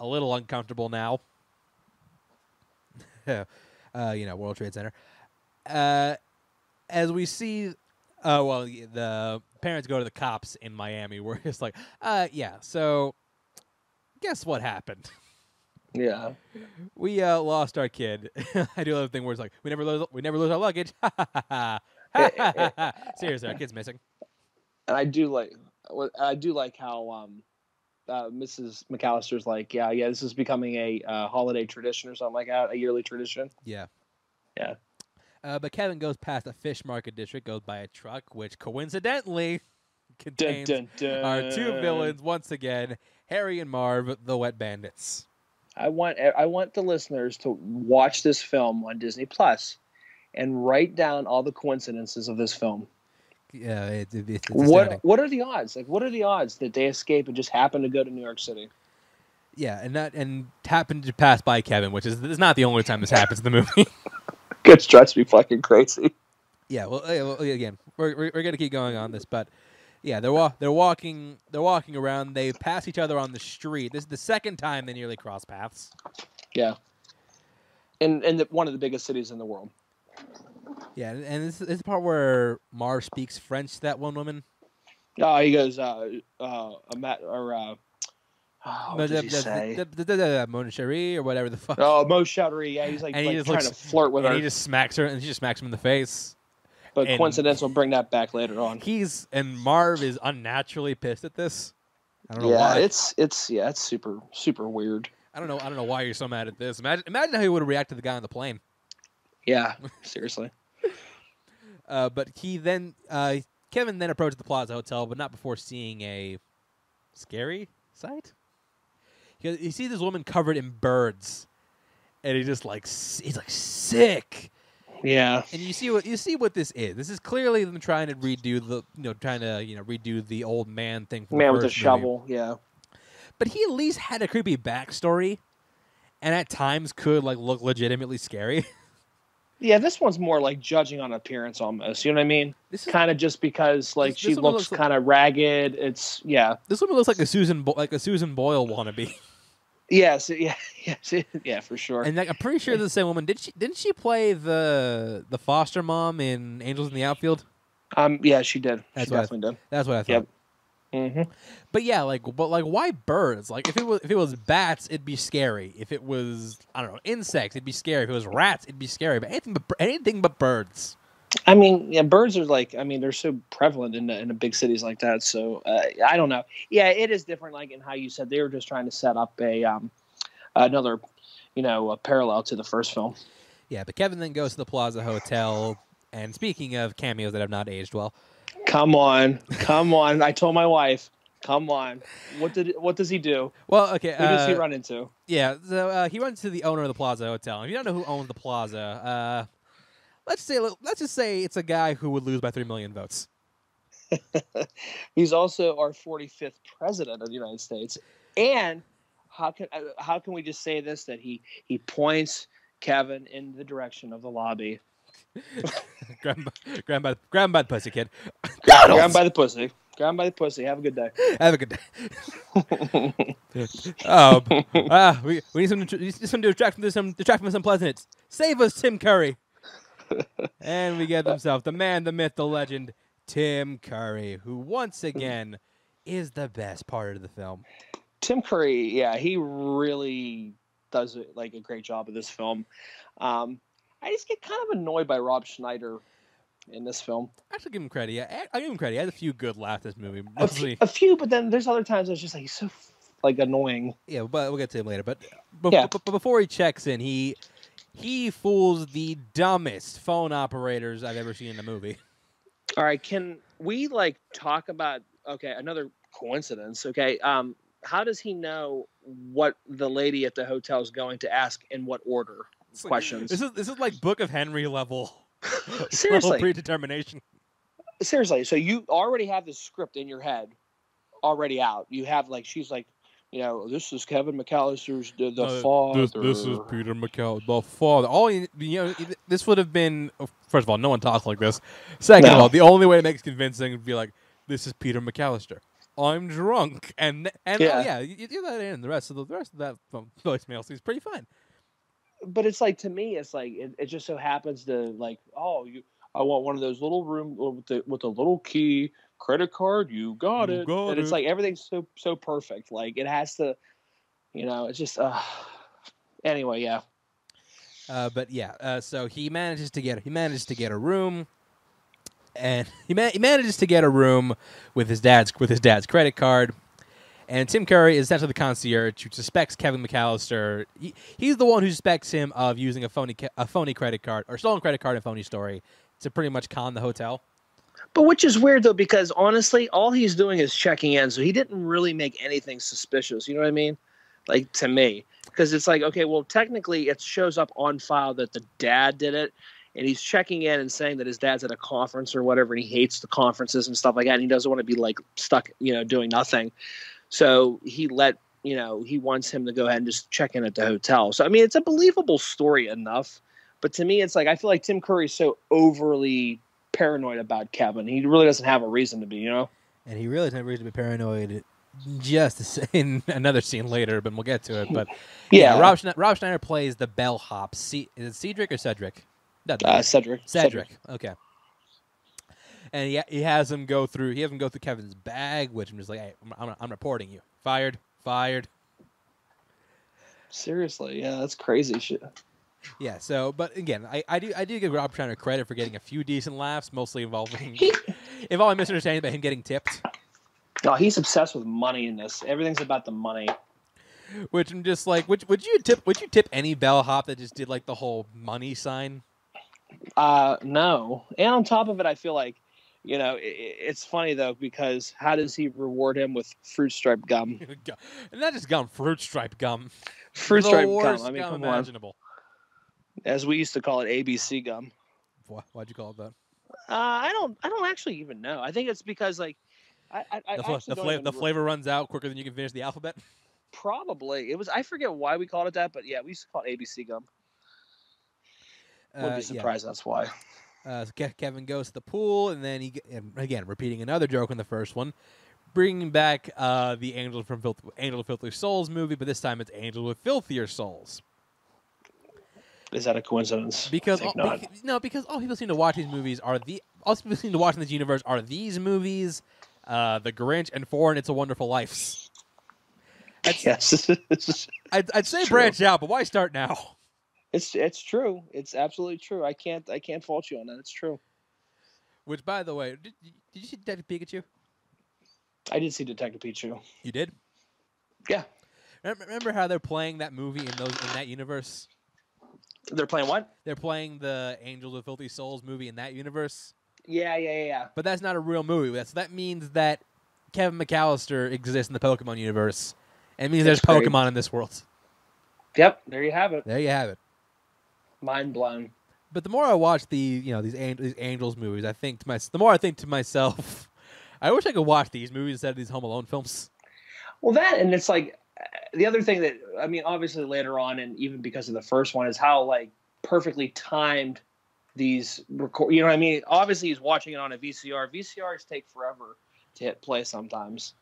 a little uncomfortable now. uh, you know, World Trade Center. Uh, as we see, uh, well, the parents go to the cops in Miami. Where it's like, uh, yeah. So, guess what happened? yeah We uh, lost our kid. I do love the thing where it's like, we never lose, we never lose our luggage. Seriously, our kid's missing. and I do like I do like how um, uh, Mrs. McAllister's like, yeah, yeah, this is becoming a uh, holiday tradition or something like that, a yearly tradition. Yeah. Yeah. Uh, but Kevin goes past a fish market district, goes by a truck, which coincidentally contains our two villains once again, Harry and Marv, the Wet Bandits. I want I want the listeners to watch this film on Disney Plus and write down all the coincidences of this film. Yeah, it, it, it's, What what are the odds? Like, what are the odds that they escape and just happen to go to New York City? Yeah, and that and happened to pass by Kevin, which is, is not the only time this happens in the movie. It drives me fucking crazy. Yeah, well, yeah, well again, we're, we're, we're gonna keep going on this, but yeah, they're wa- they're walking they're walking around. They pass each other on the street. This is the second time they nearly cross paths. Yeah. In in the, one of the biggest cities in the world. Yeah, and, and this, this is the part where Marv speaks French to that one woman. Oh, he goes, uh, uh, a mat or uh, oh, what does he say? Mon chéri or whatever the fuck. Oh, Mo Chowdhury. Yeah, he's like, And he like just trying looks- to flirt with her. and her. he just smacks her, and she just smacks him in the face. But and- coincidence will bring that back later on. He's and Marv is unnaturally pissed at this. I don't know Yeah, why. it's it's yeah, it's super super weird. I don't know. I don't know why you're so mad at this. Imagine, imagine how he would have reacted to the guy on the plane. Yeah, seriously. Uh, but he then uh, Kevin then approaches the Plaza Hotel, but not before seeing a scary sight. He, he sees this woman covered in birds, and he just like he's like sick. Yeah. And you see what you see what this is. This is clearly them trying to redo the you know trying to you know redo the old man thing. Man the with movie. shovel. Yeah. But he at least had a creepy backstory, and at times could like look legitimately scary. Yeah, this one's more like judging on appearance almost. You know what I mean? This is Kind of just because like This- she this one looks looks kind of ragged. It's yeah. this woman looks like a Susan Bo- like a Susan Boyle wannabe. Yes, yeah, yes, yeah, for sure. And like, I'm pretty sure the same woman did she didn't she play the the foster mom in Angels in the Outfield? um, yeah, she did. That's she what I- definitely That's what I thought. Yep. did. hmm But yeah, like, but like, why birds? Like, if it was if it was bats, it'd be scary. If it was I don't know insects, it'd be scary. If it was rats, it'd be scary. But anything but anything but birds. I mean, yeah, birds are like, I mean, they're so prevalent in the, in the big cities like that. So uh, I don't know. Yeah, it is different. Like in how you said they were just trying to set up a um, another, you know, a parallel to the first film. Yeah, but Kevin then goes to the Plaza Hotel. And speaking of cameos that have not aged well, Come on, come on! I told my wife, come on. What did what does he do? well, okay, Who does he uh, run into? yeah, so uh, he runs to the owner of the Plaza Hotel. If you don't know who owns the Plaza, uh, let's say let's just say it's a guy who would lose by three million votes. He's also our 45th president of the United States. And how can uh, how can we just say this that he he points Kevin in the direction of the lobby, grab, by- grab, by, grab by the pussy, kid. grab Donald! him by the pussy, grab by the pussy. Have a good day. Have a good day. Oh, ah, we, we need some, some to distract from some distract from some pleasantness. Save us, Tim Curry. And we get himself the man, the myth, the legend, Tim Curry, who once again is the best part of the film. Tim Curry, yeah, he really does like a great job of this film. Um, I just get kind of annoyed by Rob Schneider in this film. I should give him credit. Yeah, I, I give him credit. He had a few good laughs this movie. A few, Mostly, a few, but then there's other times it's just like he's so like annoying. yeah, but we'll get to him later. But, but, Yeah. but before he checks in, he he fools the dumbest phone operators I've ever seen in a movie. All right, can we like talk about okay, another coincidence, okay? Um how does he know what the lady at the hotel is going to ask in what order? It's like- Questions. This is this is like Book of Henry level. level Seriously. predetermination. Seriously, so you already have the script in your head already out. You have like she's like, you know, this is Kevin McAllister's the, the Uh, father. This, this is Peter McAllister, the father. All you, you know, this would have been. First of all, no one talks like this. Second of all, the only way it makes convincing would be like, "This is Peter McAllister. I'm drunk," and and oh, Yeah. yeah, you, you do that in the rest of the, the rest of that phone- voicemail seems pretty fine. but it's like to me, it's like it, it just so happens to like, oh, you, I want one of those little room with the with the little key credit card. You got You it, got and it's like everything's so so perfect. Like it has to, you know, it's just. uh Anyway, yeah, Uh, but yeah, uh, so he manages to get he manages to get a room, and he, ma- he manages to get a room with his dad's with his dad's credit card. And Tim Curry is essentially the concierge who suspects Kevin McAllister. He, he's the one who suspects him of using a phony a phony credit card or stolen credit card and phony story to pretty much con the hotel. But which is weird though because honestly, all he's doing is checking in, so he didn't really make anything suspicious. You know what I mean? Like to me, because it's like okay, well, technically, it shows up on file that the dad did it, and he's checking in and saying that his dad's at a conference or whatever, and he hates the conferences and stuff like that, and he doesn't want to be like stuck, you know, doing nothing. So he let you know he wants him to go ahead and just check in at the hotel. So I mean, it's a believable story enough, but to me, it's like I feel like Tim Curry's so overly paranoid about Kevin. He really doesn't have a reason to be, you know. And he really doesn't have a reason to be paranoid. Just in another scene later, but we'll get to it. But yeah, Rob, Schne- Rob Schneider plays the bellhop. C- is it Cedric or Cedric? Uh, matter. Cedric. Cedric. Okay. And he, he has him go through. He has him go through Kevin's bag, which I'm just like, hey, I'm, I'm, I'm reporting you. Fired. Fired. Seriously, yeah, that's crazy shit. Yeah. So, but again, I, I do I do give Rob Schneider credit for getting a few decent laughs, mostly involving involving misunderstanding about him getting tipped. oh, he's obsessed with money in this. Everything's about the money. Which I'm just like, would would you tip would you tip any bellhop that just did like the whole money sign? Uh, no. And on top of it, I feel like, you know, i i- it's funny though because how does he reward him with fruit stripe gum? And not just gum, fruit stripe gum. Fruit tion gum. I mean, gum come on. Imaginable. As we used to call it, ABC gum. Why, why'd you call it that? Uh, I don't. I don't actually even know. I think it's because like, I, I, I The, fla- actually the, fla- the flavor runs out quicker than you can finish the alphabet. Probably it was. I forget why we called it that, but yeah, we used to call it ABC gum. Wouldn't Uh, be yeah. surprised. That's why. Uh, so Ke- Kevin goes to the pool, and then he g- and again repeating another joke in the first one, bringing back uh, the Angel from Filth- Angel of Filthy Souls movie, but this time it's Angel with Filthier Souls. Is that a coincidence? Because all, not. beca- no, because all people seem to watch these movies are the all people seem to watch in this universe are these movies, uh, The Grinch and Foreign It's a Wonderful Life. I'd, yes, I'd, I'd say True. branch out, but why start now? it's it's true. It's absolutely true. I can't I can't fault you on that. It's true. Which, by the way, did, did you see Detective Pikachu? I did see Detective Pikachu. You did. Yeah, Remember how they're playing that movie in those in that universe? They're playing what? They're playing the Angels with Filthy Souls movie in that universe, Yeah, yeah, yeah, yeah. but that's not a real movie. That's that means that Kevin McAllister exists in the Pokemon universe. It means there's That's great. Pokemon in this world. Yep, there you have it. There you have it. Mind blown. But the more I watch the you know these an- these Angels movies, I think to my the more I think to myself, I wish I could watch these movies instead of these Home Alone films. Well, that and it's like the other thing that I mean, obviously later on, and even because of the first one, is how like perfectly timed these record. You know what I mean? Obviously, he's watching it on a VCR. VCRs take forever to hit play sometimes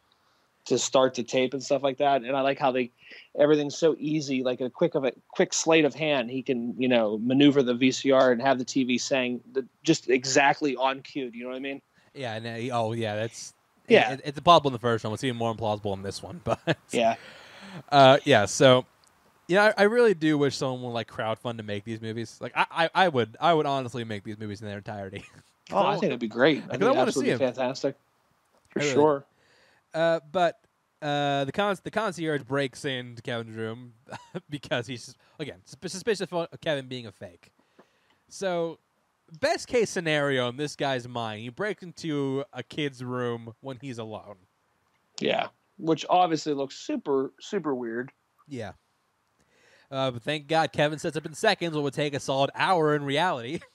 to start the tape and stuff like that. And I like how they everything's so easy, like a quick of a quick slate of hand. He can you know maneuver the VCR and have the TV saying the, just exactly on cue. Do you know what I mean? Yeah, and uh, oh yeah, that's Yeah. It, it's plausible in the first one. It's even more implausible in this one, but Yeah. Uh, yeah, so yeah, I, I really do wish someone would like crowdfund to make these movies. Like I, I, I would, I would honestly make these movies in their entirety. Oh, I think it'd be great. I I think wanna it'd see him. fantastic. For really- sure. Uh, but uh, the con- the concierge breaks into Kevin's room because he's again sus- suspicious of Kevin being a fake. So, best case scenario in this guy's mind, he breaks into a kid's room when he's alone. Yeah, which obviously looks super super weird. Yeah. Uh, but thank God Kevin sets up in seconds what would take a solid hour in reality.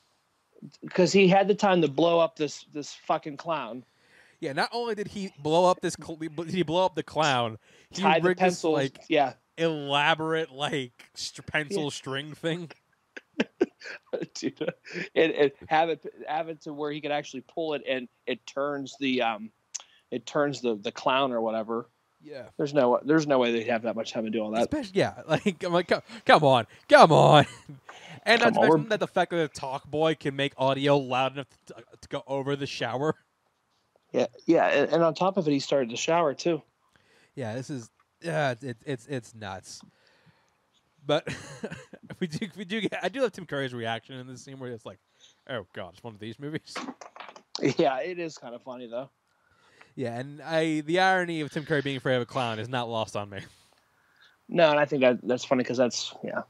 because he had the time to blow up this this fucking clown, Yeah, not only did he blow up this, cl- did he blow up the clown, he tie the rigged this like yeah, elaborate like st- pencil string thing. dude, and, and have it have it to where he could actually pull it and it turns the um, it turns the the clown or whatever. Yeah, There's no there's no way they'd have that much time to do all that. especially yeah, like I'm like, come, come on, come on, and not Come on, mention that the fact that the talk boy can make audio loud enough to, to go over the shower. Yeah, yeah, and, and on top of it, he started to shower too. Yeah, this is yeah, it's it's it's, it's nuts. But we do we do get I do love Tim Curry's reaction in this scene where it's like, oh god, it's one of these movies. Yeah, it is kind of funny though. Yeah, and I the irony of Tim Curry being afraid of a clown is not lost on me. No, and I think that that's funny because that's yeah.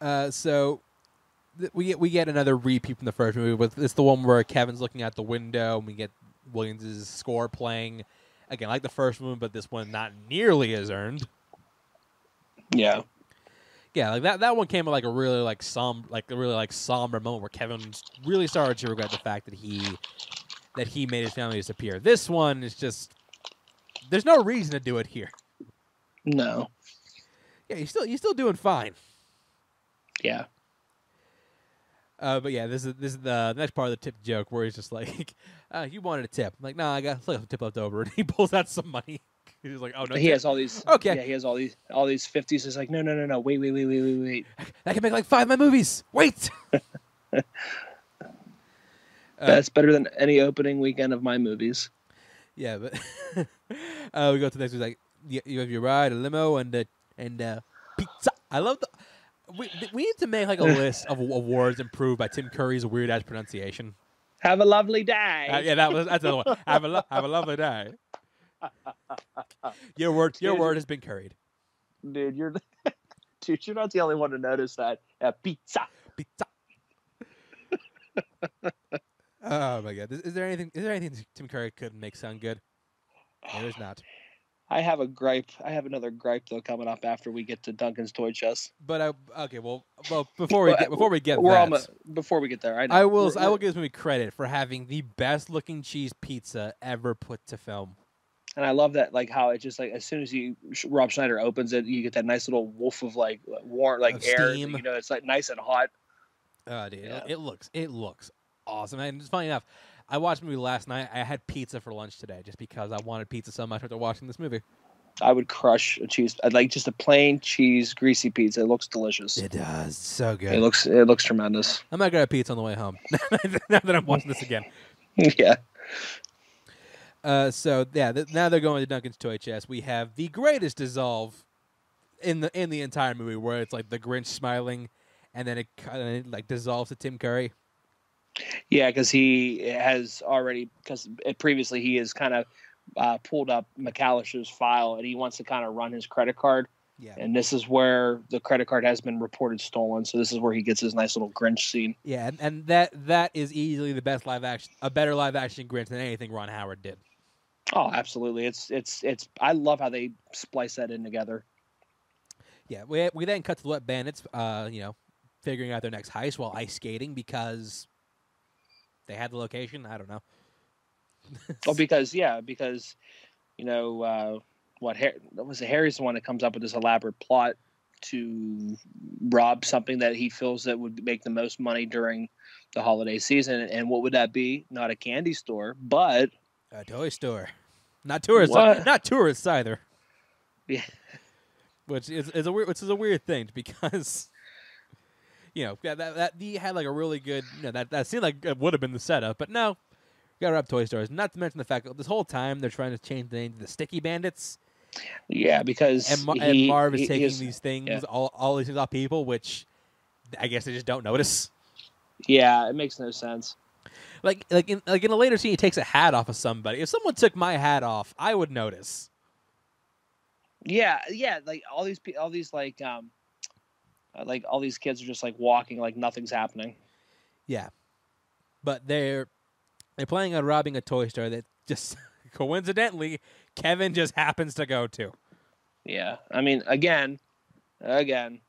Uh, so th- we get we get another repeat from the first movie. With it's the one where Kevin's looking out the window, and we get Williams' score playing again, like the first one, but this one not nearly as earned. Yeah, Yeah, like that that one came at like a really like som like a really like somber moment where Kevin really started to regret the fact that he that he made his family disappear. This one is just there's no reason to do it here. no, Yeah, you're still you're still doing fine. yeah, Uh, but yeah, this is this is the next part of the tip joke where he's just like, uh, "You wanted a tip?" I'm like, "Nah, I got a tip left over." And he pulls out some money. He's like, "Oh no, he tip. has all these. Okay. yeah, he has all these all these fifties. He's like, no, no, no, no, wait, wait, wait, wait, wait, wait. I can make like five of my movies. Wait." Uh, That's better than any opening weekend of my movies. Yeah, but uh, we go to the next. We're like, you, you have your ride, a limo, and uh, and uh, pizza. I love the. We, we need to make like a list of awards improved by Tim Curry's weird ass pronunciation. Have a lovely day. Uh, yeah, that was that's another one. Have a lo- have a lovely day. Your word, your Dude. word has been curried. dude, you're dude, you're not the only one to notice that. Uh, pizza. Pizza. Oh my god! Is, is there anything? Is there anything Tim Curry could make sound good? No, there's not. I have a gripe. I have another gripe though coming up after we get to Duncan's toy chest. But I okay, well, well before we get before we get We're that, almost before we get there. I, know. I will We're- I will give this movie credit for having the best looking cheese pizza ever put to film. and I love that like how it just like as soon as you Rob Schneider opens it, you get that nice little wolf of like warm like Of air. steam. You know, it's like nice and hot. Oh, dude, Yeah. it looks it looks awesome. And it's funny enough, I watched the movie last night. I had pizza for lunch today just because I wanted pizza so much after watching this movie. I would crush a cheese. I'd like just a plain cheese greasy pizza. It looks delicious. It does so good. It looks it looks tremendous. I'm not gonna have pizza on the way home. now that I'm watching this again. yeah. Uh, so yeah, th- now they're going to Duncan's toy chest. We have the greatest dissolve in the in the entire movie, where it's like the Grinch smiling, and then it, kind of like dissolves to Tim Curry. Yeah, because he has already because previously he has kind of uh, pulled up McAllister's file and he wants to kind of run his credit card, Yeah, and this is where the credit card has been reported stolen. So this is where he gets his nice little Grinch scene. yeah, and, and that that is easily the best live action, a better live action Grinch than anything Ron Howard did. Oh, absolutely! It's it's it's. I love how they splice that in together. Yeah, we we then cut to the Wet Bandits, uh, you know, figuring out their next heist while ice skating because they had the location. I don't know. well, because yeah, because you know uh, what? Har- that was Harry's the one that comes up with this elaborate plot to rob something that he feels that would make the most money during the holiday season. And what would that be? Not a candy store, but A toy store, not tourists, What? not tourists either. Yeah. which is, is a weird, which is a weird thing because, you know, that that, that he had like a really good, you know, that that seemed like it would have been the setup, but no, got to wrap toy stores. Not to mention the fact that this whole time they're trying to change the name to the Sticky Bandits, yeah, because and, he- and Marv is taking he's- these things, yeah. all all these things off people, which I guess they just don't notice. Yeah, it makes no sense. Like like in like in a later scene, he takes a hat off of somebody. If someone took my hat off, I would notice. Yeah, yeah, like all these all these like um like all these kids are just like walking like nothing's happening. Yeah, but they're they're planning on robbing a toy store that just coincidentally Kevin just happens to go to. Yeah, I mean, again, again,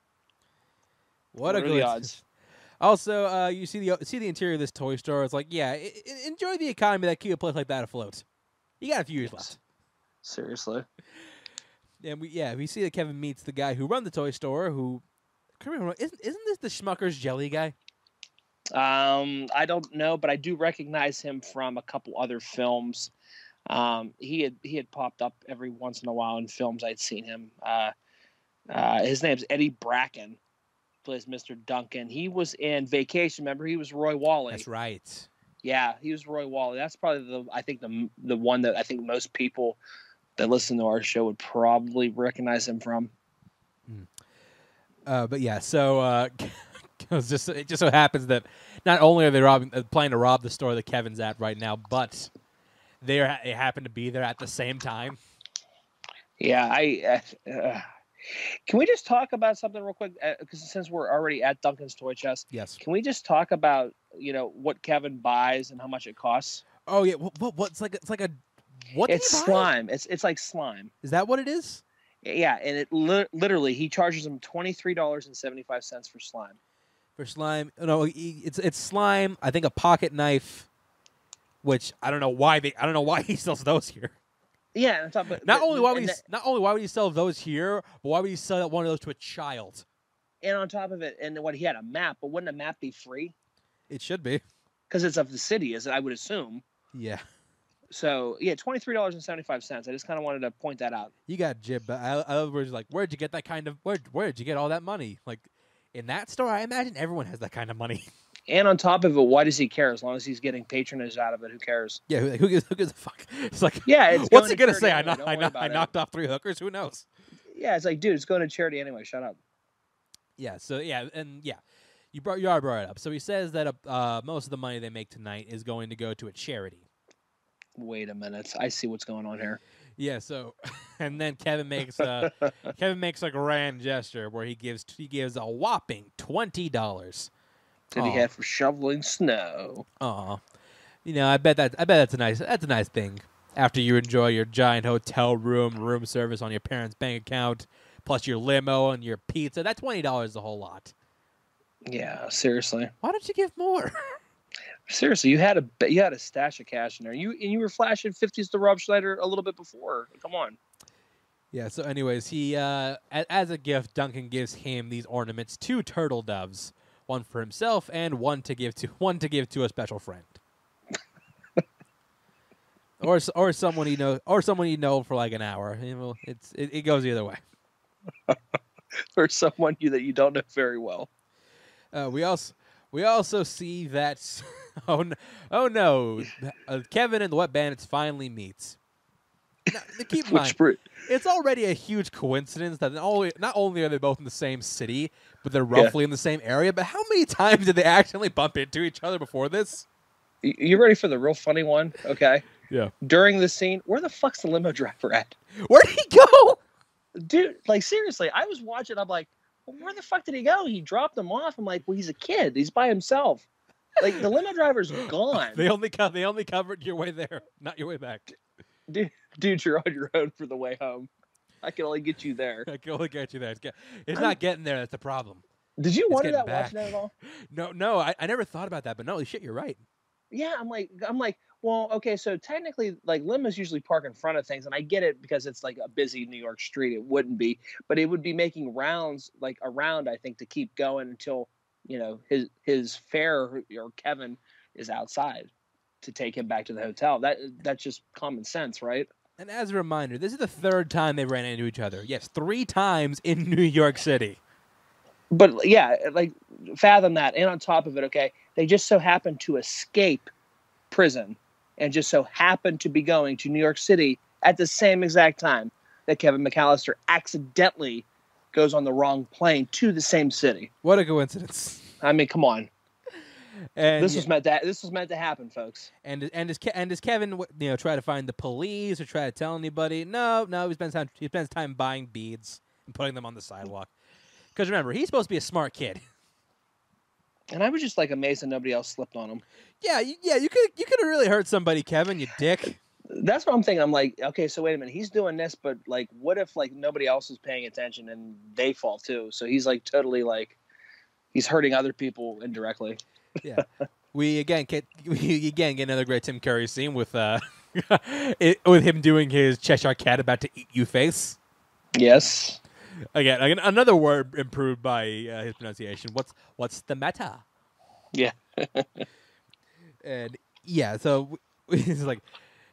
What, a are good odds? Also, uh, you see the see the interior of this toy store. It's like, yeah, I- enjoy the economy that keep a place like that afloat. You got a few years left. Seriously. And we yeah we see that Kevin meets the guy who run the toy store. Who remember isn't isn't this the Smucker's jelly guy? Um, I don't know, but I do recognize him from a couple other films. Um, he had he had popped up every once in a while in films I'd seen him. Uh, uh, his name's Eddie Bracken, plays Mr. Duncan. He was in Vacation. Remember, he was Roy Walley. That's right. Yeah, he was Roy Walley. That's probably the I think the the one that I think most people that listen to our show would probably recognize him from. Uh, but yeah, so uh, it just it just so happens that not only are they robbing, uh, planning to rob the store that Kevin's at right now, but they are, they happen to be there at the same time. Yeah, I. Uh, uh, can we just talk about something real quick? Because since we're already at Duncan's toy chest, Yes. can we just talk about you know what Kevin buys and how much it costs? Oh yeah. What? what what's like? It's like a what? it's slime. It's it's like slime. Is that what it is? Yeah, and it li- literally he charges him twenty three dollars and seventy five cents for slime. For slime? No, it's it's slime. I think a pocket knife, which I don't know why they. I don't know why he sells those here. Yeah, and on top of, Not but- only why would he the- not only why would he sell those here, but why would he sell one of those to a child? and on top of it, and what he had a map, but wouldn't a map be free? It should be. Because it's of the city, as I would assume. Yeah. So yeah, twenty three dollars and seventy five cents. I just kind of wanted to point that out. You got jib. But I, I was like, where'd you get that kind of? Where where'd you get all that money? Like, in that store, I imagine everyone has that kind of money. And on top of it, why does he care? As long as he's getting patronage out of it, who cares? yeah, who, who, gives, who gives a fuck? It's like, Yeah, it's what's he gonna say? I, anyway, I, worry knock, about I knocked off three hookers. Who knows? Yeah, it's like, dude, it's going to charity anyway. Shut up. Yeah. So yeah, and yeah, you brought you are brought it up. So he says that uh, most of the money they make tonight is going to go to a charity. Wait a minute. I see what's going on here. Yeah. So, and then Kevin makes a Kevin makes a grand gesture where he gives he gives a whopping twenty dollars. Did he have for shoveling snow? Aw. You know, I bet that I bet that's a nice that's a nice thing. after you enjoy your giant hotel room, room service on your parents' bank account, plus your limo and your pizza. That twenty dollars is a whole lot. Yeah, seriously. Why don't you give more? Seriously, you had a you had a stash of cash in there. You and you were flashing fifties to Rob Schneider a little bit before. Come on. yeah. So, anyways, he uh, as a gift, Duncan gives him these ornaments, two turtle doves, one for himself and one to give to one to give to a special friend. or or someone you know or someone you know for like an hour. You know, it's it, it goes either way. For someone you that you don't know very well. Uh, we also we also see that oh no, oh no uh, Kevin and the Wet Bandits finally meets. Now, keep in mind, br- it's already a huge coincidence that not only, not only are they both in the same city, but they're Yeah. roughly in the same area. But how many times did they accidentally bump into each other before this? you ready for the real funny one? Okay. Yeah. During the scene, where the fuck's the limo driver at? Where'd he go? Dude, like seriously, I was watching. I'm like, well, where the fuck did he go? He dropped them off. I'm like, well, he's a kid. He's by himself. Like the limo driver's gone. They only co- they only covered your way there, not your way back. Dude, dude, you're on your own for the way home. I can only get you there. I can only get you there. It's, get, it's I'm- not getting there. That's the problem. Did you It's wonder that watching back. that at all? No, no, I, I never thought about that. But no, shit, you're right. Yeah, I'm like, I'm like, well, okay, so technically, like limos usually park in front of things, and I get it because it's like a busy New York street. It wouldn't be, but it would be making rounds like around. I think to keep going until you know his his fare or Kevin is outside to take him back to the hotel. That that's just common sense, right? And as a reminder, this is the third time they ran into each other. Yes, three times in New York City. But yeah, like fathom that, and on top of it, okay, they just so happened to escape prison, and just so happened to be going to New York City at the same exact time that Kevin McAllister accidentally goes on the wrong plane to the same city. What a coincidence! I mean, come on, And this yeah, was meant to this was meant to happen, folks. and and does Ke- and does Kevin you know try to find the police or try to tell anybody? No, no. He spends time he spends time buying beads and putting them on the sidewalk. Because remember, he's supposed to be a smart kid. And I was just like amazed that nobody else slipped on him. Yeah, you, yeah. You could you could have really hurt somebody, Kevin. You dick. That's what I'm thinking. I'm like, okay, so wait a minute, he's doing this, but like, what if like nobody else is paying attention and they fall too? So he's like totally like, he's hurting other people indirectly. Yeah, we again get we again get another great Tim Curry scene with uh it, with him doing his Cheshire Cat about to eat you face. Yes. Again, again another word improved by uh, his pronunciation. What's what's the matter? Yeah. And yeah, so he's like,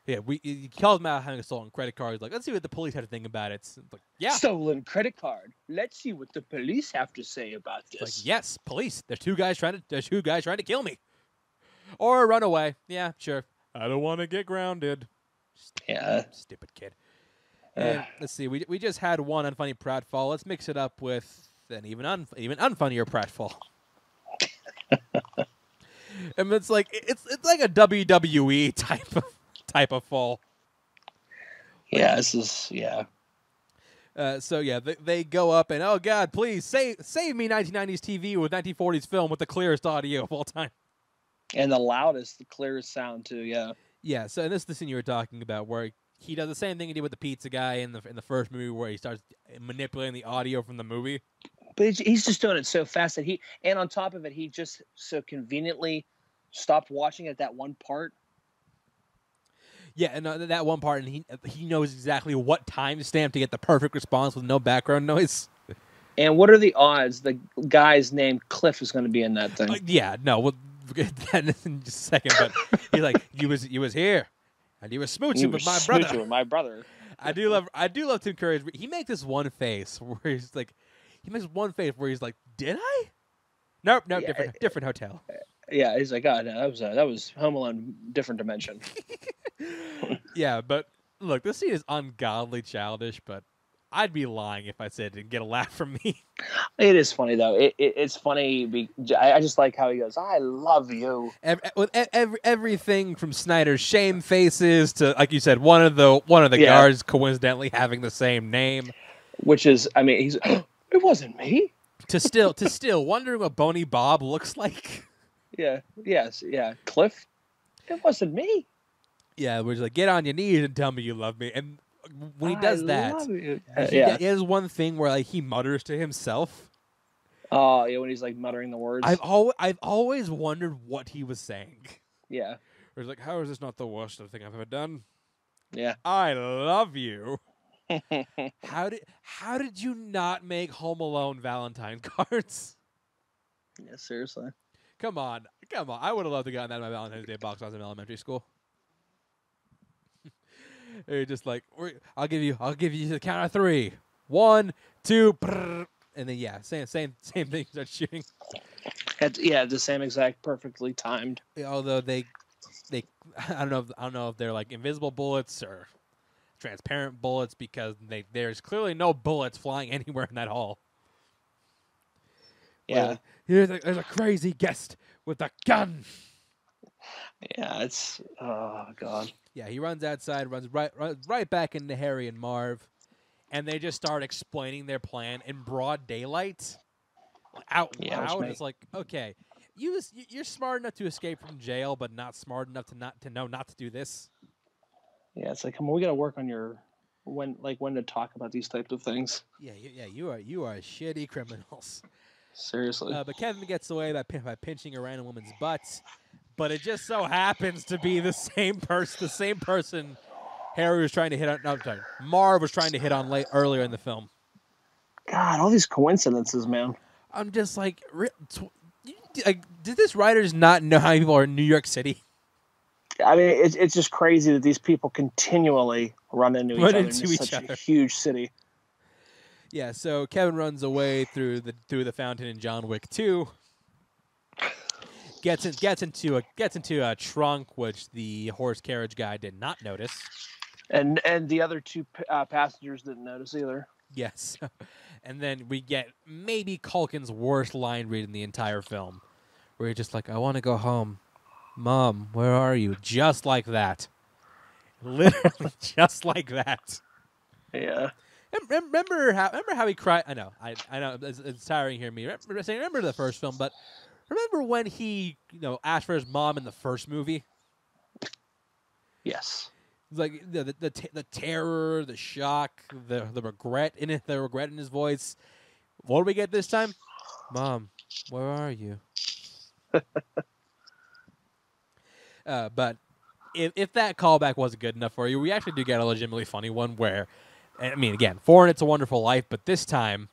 yeah, we he calls him out having a stolen credit card. He's like, let's see what the police have to think about it. It's like, yeah, Stolen credit card. Let's see what the police have to say about It's this. like yes, police. There's two guys trying to there's two guys trying to kill me, or run away. Yeah, sure. I don't want to get grounded. Yeah. Stupid kid. Ugh. And let's see. We we just had one unfunny pratfall. Let's mix it up with an even un, even unfunnier pratfall. and it's like it's it's like a WWE type of type of fall. yeah. This is yeah. Uh, so yeah, they, they go up and oh god, please save save me 1990s TV with 1940s film with the clearest audio of all time. And the loudest, the clearest sound too. Yeah. Yeah, so and this is the scene you were talking about where he does the same thing he did with the pizza guy in the in the first movie where he starts manipulating the audio from the movie. But he's- he's just doing it so fast that he, and on top of it, he just so conveniently stopped watching at that one part. Yeah, and uh, that one part, and he he knows exactly what timestamp to get the perfect response with no background noise. And what are the odds the guy's name Cliff is going to be in that thing? Uh, yeah, no, we'll get that in just a second. But he's like, you was you was here, and you was smooching You with were my smooching brother. With my brother. I do love I do love Tim Curry's. He makes this one face where he's like, he makes one face where he's like, did I? Nope, nope, Yeah, different different hotel. Yeah, he's like, God, no, that was uh, that was Home Alone, different dimension. yeah, but look, this scene is ungodly childish, but I'd be lying if I said it didn't get a laugh from me. It is funny though. It, it it's funny. Be, I I just like how he goes, "I love you." Ev- with every, everything from Schneider's shame faces to, like you said, one of the one of the Yeah. guards coincidentally having the same name Which is, I mean, he's. it wasn't me. to still to still wondering what Bony Bob looks like. Yeah. Yes. Yeah. Cliff. It wasn't me. Yeah, where he's like, "Get on your knees and tell me you love me." And when he I does that, love he, Uh, yeah. he has one thing where like he mutters to himself. Oh, yeah. When he's like muttering the words. I've always I've always wondered what he was saying. yeah. Where he's like, "How is this not the worst thing I've ever done? Yeah. I love you." How did how did you not make Home Alone Valentine cards? yeah. Seriously. Come on, come on! I would have loved to gotten that in my Valentine's Day box when I was in elementary school. They're just like, I'll give you, I'll give you the count of three. One, two, brrr," and then yeah, same, same, same thing. Start shooting. Yeah. The same exact, perfectly timed. Although they, they, I don't know, if, I don't know if they're like invisible bullets or transparent bullets because they there's clearly no bullets flying anywhere in that hall. Yeah. like, Here's a, there's a crazy guest with a gun. Yeah. It's. Oh God. Yeah, he runs outside, runs right, runs right back into Harry and Marv, and they just start explaining their plan in broad daylight, out Yeah, loud. It's like, okay, you you're smart enough to escape from jail, but not smart enough to not to know not to do this. Yeah. It's like, come on, we got to work on your when, like, when to talk about these types of things. Yeah, yeah, you are you are shitty criminals. Seriously. Uh, but Kevin gets away by by pinching a random woman's butt, but it just so happens to be the same person, the same person. Harry was trying to hit on. No, I'm sorry, Marv was trying to hit on late earlier in the film. God, all these coincidences, man. I'm just like, re- tw- you- like, did this writers not know how many people are in New York City? I mean, it's it's just crazy that these people continually run into each Run other into in each such other. a huge city. Yeah, so Kevin runs away through the through the fountain in John Wick Two. Gets in, gets into a gets into a trunk which the horse carriage guy did not notice. And and the other two uh, passengers didn't notice either. Yes, and then we get maybe Culkin's worst line read in the entire film, where you're just like, "I want to go home, Mom. Where are you?" Just like that, literally just like that. Yeah. Rem- rem- Remember how? Remember how he cried? I know, I, I know. It's, it's tiring hearing me remember, saying. Remember the first film, but remember when he, you know, asked for his mom in the first movie? Yes. It's like the the the, t- the terror, the shock, the the regret in it, the regret in his voice. What do we get this time? Mom, where are you? uh, but if if that callback wasn't good enough for you, we actually do get a legitimately funny one where, I mean, again, foreign, it's a wonderful life, but this time,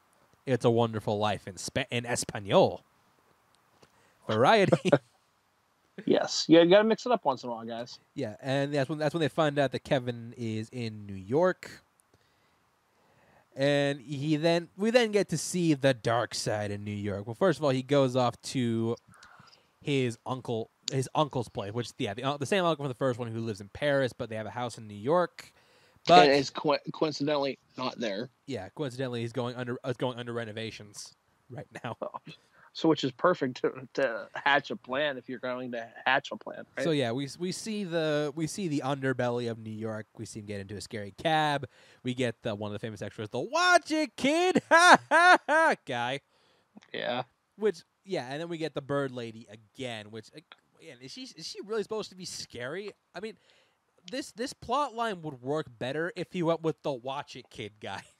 it's a wonderful life in Spa- in Espanol. Variety. Yes. yeah, You got to mix it up once in a while, guys. Yeah, and that's when that's when they find out that Kevin is in New York. And he then we then get to see the dark side in New York. Well, first of all, he goes off to his uncle his uncle's place, which yeah, the, uh, the same uncle from the first one who lives in Paris, but they have a house in New York. But and it's co- coincidentally not there. yeah, coincidentally, he's going under uh, going under renovations right now. So, which is perfect to, to hatch a plan if you're going to hatch a plan. Right? So yeah, we we see the we see the underbelly of New York. We see him get into a scary cab. We get the one of the famous extras, the "Watch it, kid!" ha ha ha guy. yeah. Which yeah, and then we get the bird lady again. Which again, is she is she really supposed to be scary? I mean, this this plot line would work better if he went with the "Watch it, kid" guy.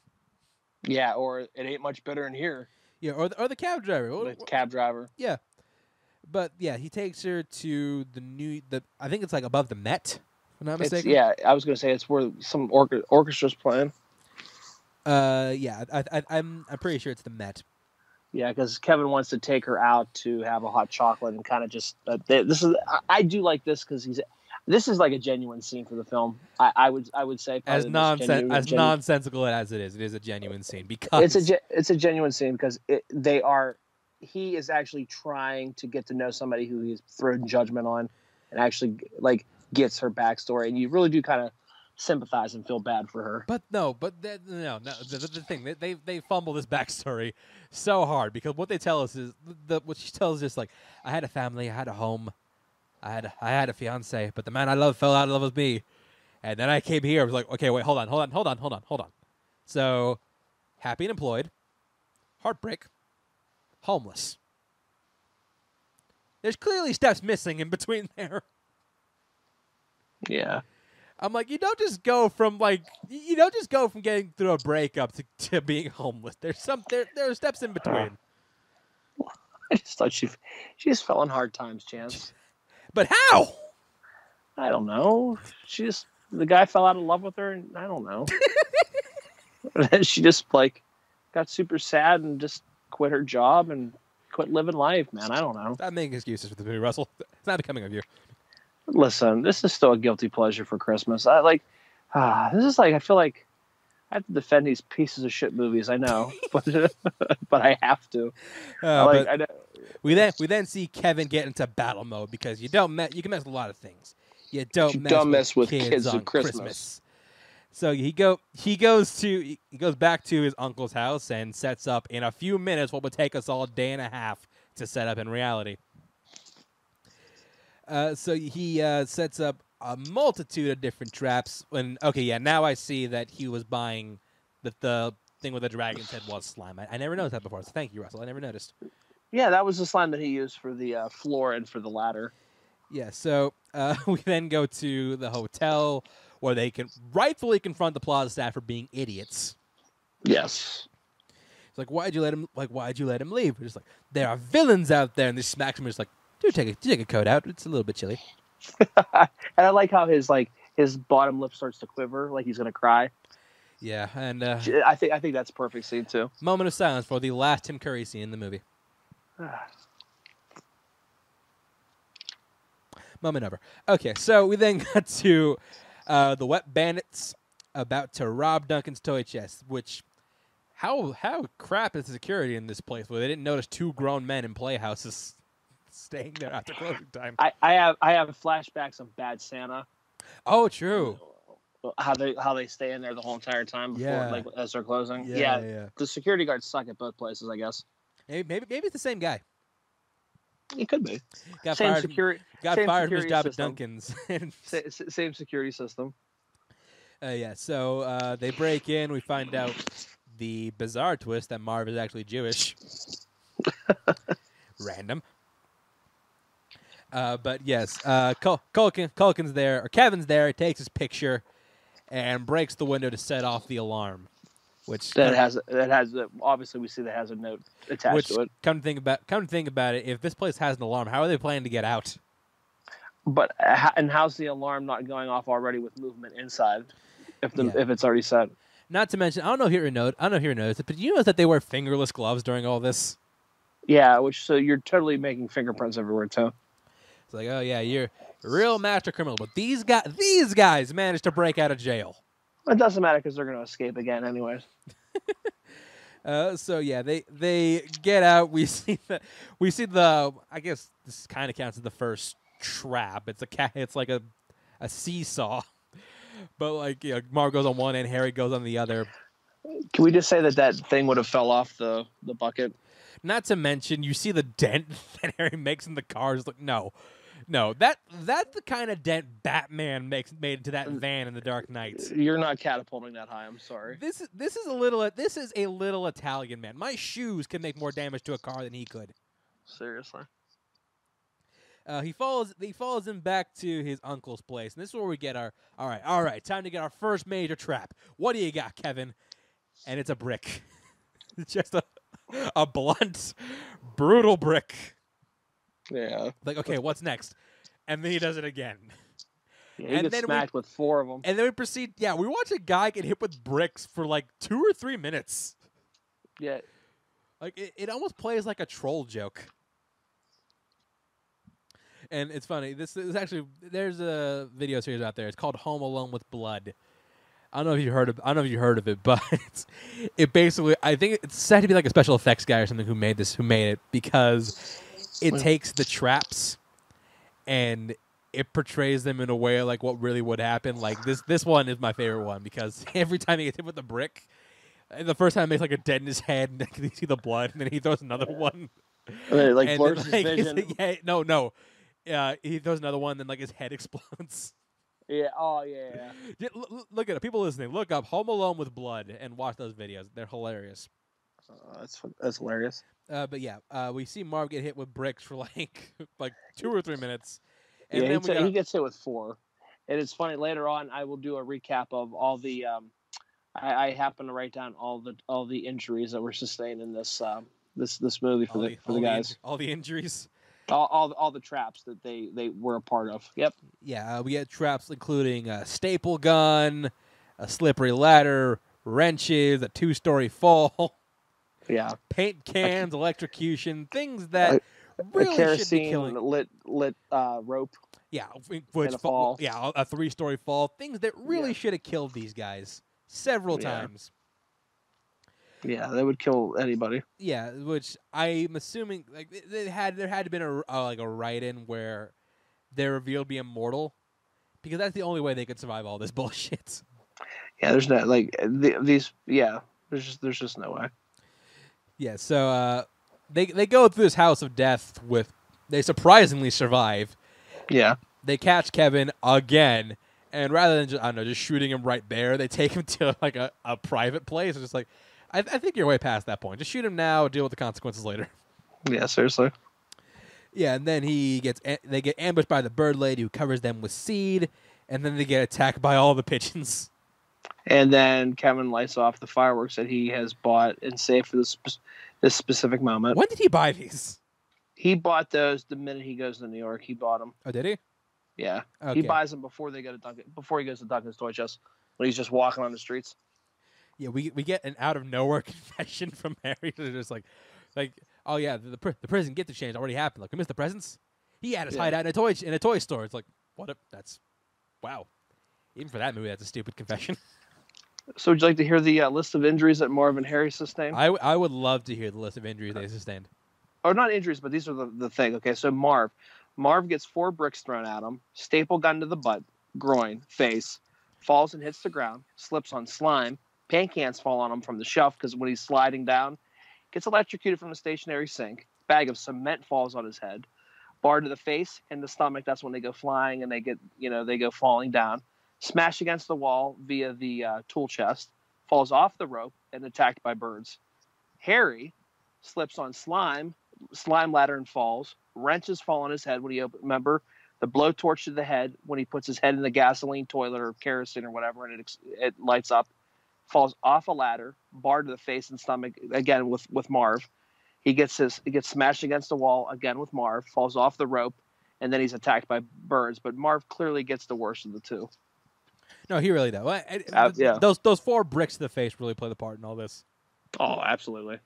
Yeah. Or it ain't much better in here. Yeah, or the, or the cab driver. The cab driver. Yeah, but yeah, he takes her to the new the I think it's like above the Met. If I'm not It's, mistaken. yeah. I was going to say it's where some orca- orchestra's playing. Uh, yeah, I, I, I'm I'm pretty sure it's the Met. Yeah, because Kevin wants to take her out to have a hot chocolate and kind of just. Uh, th- this is I, I do like this because he's. This is like a genuine scene for the film. I, I would I would say As probably the most nonsense genuine- as nonsensical as it is, it is a genuine scene because It's a ge- it's a genuine scene because it, they are. He is actually trying to get to know somebody who he's thrown judgment on, and actually like gets her backstory, and you really do kind of sympathize and feel bad for her. But no, but that, no, no. The, the, the thing they, they they fumble this backstory so hard because what they tell us is the what she tells us is like I had a family, I had a home, I had I had a fiance, but the man I love fell out of love with me, and then I came here. I was like, okay, wait, hold on, hold on, hold on, hold on, hold on. So, happy and employed, heartbreak, homeless. There's clearly steps missing in between there. Yeah, I'm like, you don't just go from like you don't just go from getting through a breakup to, to being homeless. There's some there there are steps in between. I just thought she she just fell on hard times, Chance. But how? I don't know. She just the guy fell out of love with her, and I don't know. She just like got super sad and just quit her job and quit living life, man. I don't know. Stop making excuses for the movie, Russell. It's not becoming of you. Listen, this is still a guilty pleasure for Christmas. I like ah, this is like I feel like I have to defend these pieces of shit movies. I know, but but I have to. Uh, like, I, we then we then see Kevin get into battle mode because you don't me- you can mess with a lot of things. You don't You mess, don't with, mess with kids, kids on Christmas. So he go he goes to he goes back to his uncle's house and sets up in a few minutes what would take us all a day and a half to set up in reality. Uh, so he uh, sets up a multitude of different traps. When okay, yeah, now I see that he was buying that the thing with the dragon's head was slime. I, I never noticed that before. So thank you, Russell. I never noticed. yeah, that was the slime that he used for the uh, floor and for the ladder. Yeah, so uh, we then go to the hotel where they can rightfully confront the plaza staff for being idiots. Yes. It's like, why'd you let him? Like, why'd you let him leave? We're just like, there are villains out there, and they smacks him. Just like, dude, take a do take a coat out. It's a little bit chilly. and I like how his like his bottom lip starts to quiver, like he's gonna cry. Yeah, and uh, I think I think that's a perfect scene too. moment of silence for the last Tim Curry scene in the movie. Moment over. Okay, so we then got to uh, the Wet Bandits about to rob Duncan's toy chest. Which, how how crap is the security in this place where they didn't notice two grown men in playhouses staying there after closing time? I, I have I have flashbacks of Bad Santa. Oh, true. How they how they stay in there the whole entire time before Yeah. like as they're closing. Yeah, Yeah, yeah. the security guards suck at both places. I guess Maybe, maybe maybe it's the same guy. it could be Got same fired. security got fired from his job system. at Duncan's. Sa- same security system. Uh, yeah, so uh, they break in. We find out the bizarre twist that Marv is actually Jewish. Random. Uh, but yes, uh, Cul- Culkin, Culkin's there, or Kevin's there. He takes his picture and breaks the window to set off the alarm. Which That has that has obviously we see that has a note attached which to it. come to think about come to think about it, if this place has an alarm, how are they planning to get out? But uh, and how's the alarm not going off already with movement inside? If the Yeah. if it's already set. Not to mention, I don't know if you note, I don't know if you noticed it, but you know that they wear fingerless gloves during all this. Yeah, which so you're totally making fingerprints everywhere too. It's like, oh yeah, you're a real master criminal, but these guys, these guys managed to break out of jail. It doesn't matter because they're going to escape again anyways. Uh, so yeah, they they get out. We see the we see the. I guess this kind of counts as the first trap. It's a cat. It's like a a seesaw, but like you know, Marv goes on one end, Harry goes on the other. Can we just say that that thing would have fell off the the bucket? Not to mention, you see the dent that Harry makes in the cars. Like, no, no, that that's the kind of dent Batman makes made into that van in the Dark Knight. You're not catapulting that high. I'm sorry. This is this is a little this is a little Italian man. My shoes can make more damage to a car than he could. Seriously. Uh, he follows he follows him back to his uncle's place, and this is where we get our all right, all right, time to get our first major trap. What do you got, Kevin? And it's a brick, it's just a a blunt, brutal brick. Yeah. Like, okay, what's next? And then he does it again, yeah And he gets then we- with four of them. and then we proceed. Yeah, we watch a guy get hit with bricks for like two or three minutes. Yeah. Like it, it almost plays like a troll joke. And it's funny. This is actually there's a video series out there. It's called Home Alone with Blood. I don't know if you heard of I don't know if you heard of it, but it basically I think it's said to be like a special effects guy or something who made this who made it because it takes the traps and it portrays them in a way like what really would happen. Like this this one is my favorite one because every time he gets hit with the brick, the first time it makes like a dent in his head, and then you see the blood, and then he throws another one. Like and then, like, vision. yeah, no, no. Yeah, he throws another one, then like his head explodes. Yeah. Oh yeah. yeah. Yeah, l- l- look at it. People listening, look up Home Alone with Blood and watch those videos. They're hilarious. Uh, that's that's hilarious. Uh, but yeah, uh, we see Marv get hit with bricks for like like two or three minutes, and yeah. then He, we ta- got, he gets hit with four, And it's funny. Later on, I will do a recap of all the. Um, I, I happen to write down all the all the injuries that were sustained in this um, this this movie for all the, for all the guys. all the injuries. all, all all the traps that they they were a part of. Yep. Yeah, uh, we had traps including a staple gun, a slippery ladder, wrenches, a two-story fall, Yeah. paint cans, electrocution, things that a really should be killing. lit lit uh, rope. Yeah, which a fall. yeah, a three-story fall. Things that really Yeah. should have killed these guys several Yeah. times. Yeah, they would kill anybody. Yeah, which I'm assuming like they- had there had to been a uh, like a write-in where they're revealed to be immortal because that's the only way they could survive all this bullshit. Yeah, there's no like the, these. Yeah, there's just there's just no way. Yeah, so uh, they they go through this house of death with they surprisingly survive. Yeah, They catch Kevin again, and rather than just I don't know just shooting him right there, they take him to like a, a private place. It's just like I, I think you're way past that point. Just shoot him now, deal with the consequences later. yeah, seriously. Yeah, and then he gets they get ambushed by the bird lady who covers them with seed, and then they get attacked by all the pigeons. And then Kevin lights off the fireworks that he has bought and saved for this this specific moment. When did he buy these? He bought those the minute he goes to New York. He bought them. Oh, did he? Yeah, Okay. he buys them before they go to Duncan. Before he goes to Duncan's Toy Chest, when he's just walking on the streets. Yeah, we we get an out of nowhere confession from Harry. They're just like, like, oh yeah, the the, the prison gift exchange already happened. Like, we missed the presents. He had his Yeah. hideout in a toy in a toy store. It's like, what? A, that's wow. Even for that movie, that's a stupid confession. So, would you like to hear the uh, list of injuries that Marv and Harry sustained? I, w- I would love to hear the list of injuries they sustained. or not injuries, but these are the, the thing. Okay, so Marv, Marv gets four bricks thrown at him, staple gun to the butt, groin, face, falls and hits the ground, slips on slime, paint cans fall on him from the shelf because when he's sliding down, gets electrocuted from the stationary sink, bag of cement falls on his head, bar to the face and the stomach. That's when they go flying and they get you know they go falling down, smash against the wall via the uh, tool chest, falls off the rope and attacked by birds. Harry slips on slime, slime ladder and falls. Wrenches fall on his head when he open. Remember the blowtorch to the head when he puts his head in the gasoline toilet or kerosene or whatever, and it it lights up. Falls off a ladder, bar to the face and stomach again with with Marv. He gets his he gets smashed against the wall again with Marv. Falls off the rope, and then he's attacked by birds. But Marv clearly gets the worst of the two. No, he really I- Uh, yeah. Those those four bricks to the face really play the part in all this. Oh, absolutely.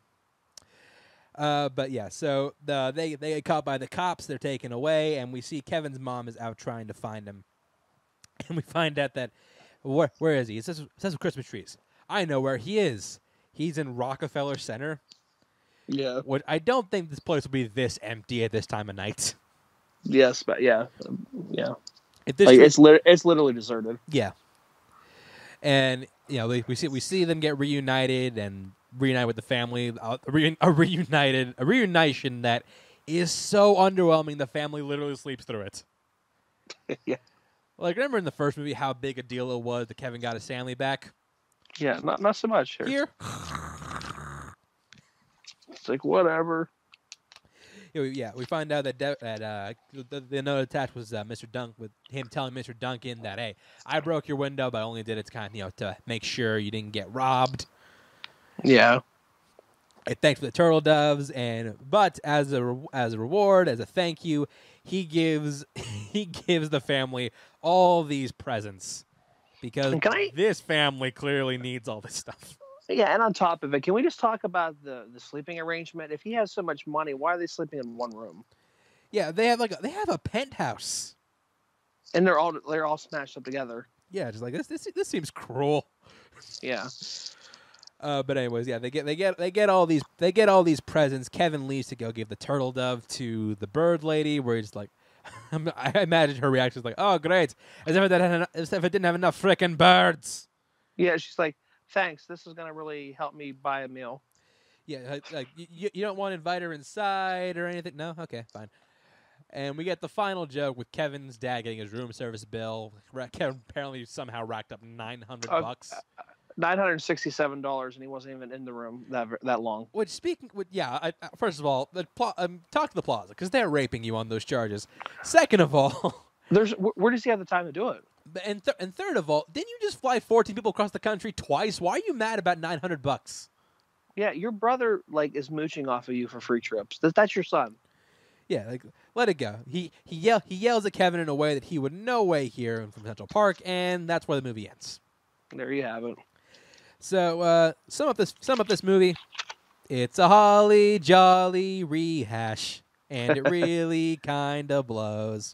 Uh, but yeah, so the they they get caught by the cops. They're taken away, and we see Kevin's mom is out trying to find him, and we find out that where where is he? It says it says Christmas trees. I know where he is. He's in Rockefeller Center. Yeah. Which I don't think this place will be this empty at this time of night. Yes, but yeah, yeah. This Like it's lit- it's literally deserted. Yeah. And you know, we, we see we see them get reunited and reunite with the family. Uh, a, reun- a reunited a reunition that is so underwhelming. The family literally sleeps through it. yeah. Like remember in the first movie how big a deal it was that Kevin got his family back. Yeah, not not so much here. Here, It's like whatever. Yeah, we, yeah, we find out that De- that uh, the, the note attached was uh, Mr. Dunk with him telling Mr. Duncan that hey, I broke your window, but I only did it to kind of you know to make sure you didn't get robbed. Yeah. I thanked for the turtle doves, and but as a re- as a reward, as a thank you, he gives he gives the family all these presents because this family clearly needs all this stuff. Yeah, and on top of it, can we just talk about the the sleeping arrangement? If he has so much money, why are they sleeping in one room? Yeah, they have like a, they have a penthouse. And they're all they're all smashed up together. Yeah, just like this this this seems cruel. Yeah. Uh, but anyways, yeah, they get they get they get all these they get all these presents. Kevin leaves to go give the turtle dove to the bird lady, where he's like, I imagine her reaction is like, "Oh, great! As if it didn't have enough, as if it didn't have enough frickin' birds." Yeah, she's like, thanks. This is gonna really help me buy a meal. Yeah, like, you, you don't want to invite her inside or anything. No, okay, fine. And we get the final joke with Kevin's dad getting his room service bill. Kevin apparently somehow racked up nine hundred Uh, bucks. Nine hundred sixty-seven dollars, and he wasn't even in the room that that long. Which speaking, with, yeah. I, first of all, the pla- um, talk to the plaza because they're raping you on those charges. Second of all, There's wh- where does he have the time to do it? And th- and third of all, didn't you just fly 14 people across the country twice? Why are you mad about 900 bucks? Yeah, your brother like is mooching off of you for free trips. That, that's your son. Yeah, like let it go. He he yell he yells at Kevin in a way that he would no way hear from Central Park, and that's where the movie ends. There you have it. So uh, sum up this sum up this movie. It's a holly jolly rehash, and it really kind of blows.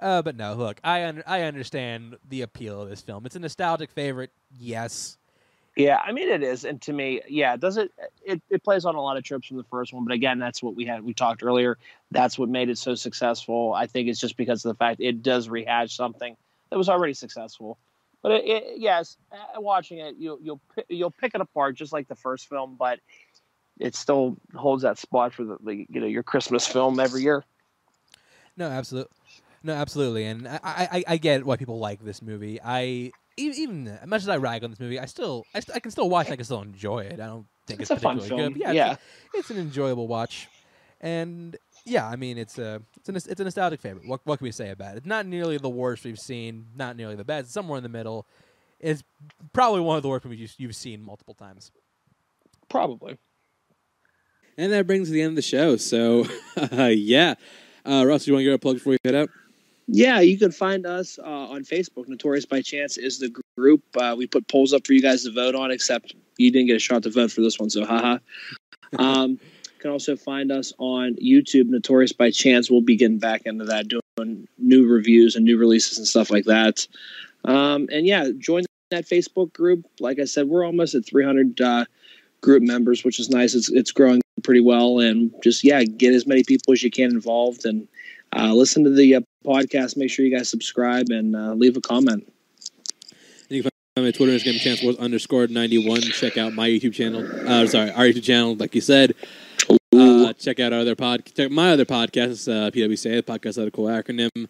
Uh, but no, look, I un- I understand the appeal of this film. It's a nostalgic favorite, yes. Yeah, I mean it is, and to me, yeah, does it, it it plays on a lot of trips from the first one, but again, that's what we had we talked earlier. That's what made it so successful. I think it's just because of the fact it does rehash something that was already successful. But it, it, yes, watching it, you'll you'll you'll pick it apart just like the first film, but it still holds that spot for the, the you know your Christmas film every year. No, absolutely, no, absolutely, and I, I I- I get why people like this movie. I even as much as I rag on this movie, I still I, st- I can still watch. it, I can still enjoy it. I don't think It's it's, a fun particularly film. good. but Yeah, it's, it's an enjoyable watch, and yeah, I mean it's a it's a it's a nostalgic favorite. What what can we say about it? It's not nearly the worst we've seen. Not nearly the best. Somewhere in the middle. It's probably one of the worst movies you've, you've seen multiple times. probably. And that brings to the end of the show. So, uh, yeah. Uh, Russ, you want to get a plug before we head out? Yeah, you can find us uh, on Facebook. Notorious by Chance is the group. Uh, we put polls up for you guys to vote on, except you didn't get a shot to vote for this one, so haha. um, you can also find us on YouTube, Notorious by Chance. We'll be getting back into that, doing new reviews and new releases and stuff like that. Um, and yeah, join that Facebook group. Like I said, we're almost at 300 uh, group members, which is nice. It's it's growing pretty well, and just yeah, get as many people as you can involved and uh, listen to the uh, podcast. Make sure you guys subscribe and uh, leave a comment. My Twitter is going to be Chance Wars underscore 91. Check out my YouTube channel. Uh, sorry, our YouTube channel, like you said. Uh, check out our other pod, check my other podcast, uh, PWCA, the podcast out a cool acronym.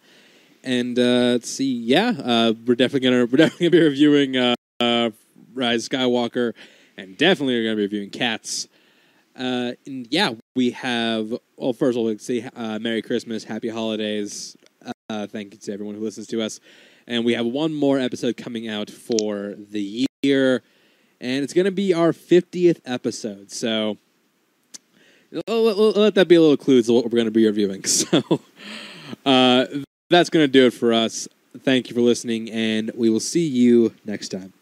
And uh, let's see, yeah, uh, we're definitely gonna we're definitely gonna be reviewing uh, Rise of Skywalker, and definitely we're gonna be reviewing Cats. Uh, and yeah, we have. Well, first of all, let's say uh, Merry Christmas, Happy Holidays. Uh, thank you to everyone who listens to us. And we have one more episode coming out for the year, and it's going to be our 50th episode. So let that be a little clue to what we're going to be reviewing. So uh, that's going to do it for us. Thank you for listening, and we will see you next time.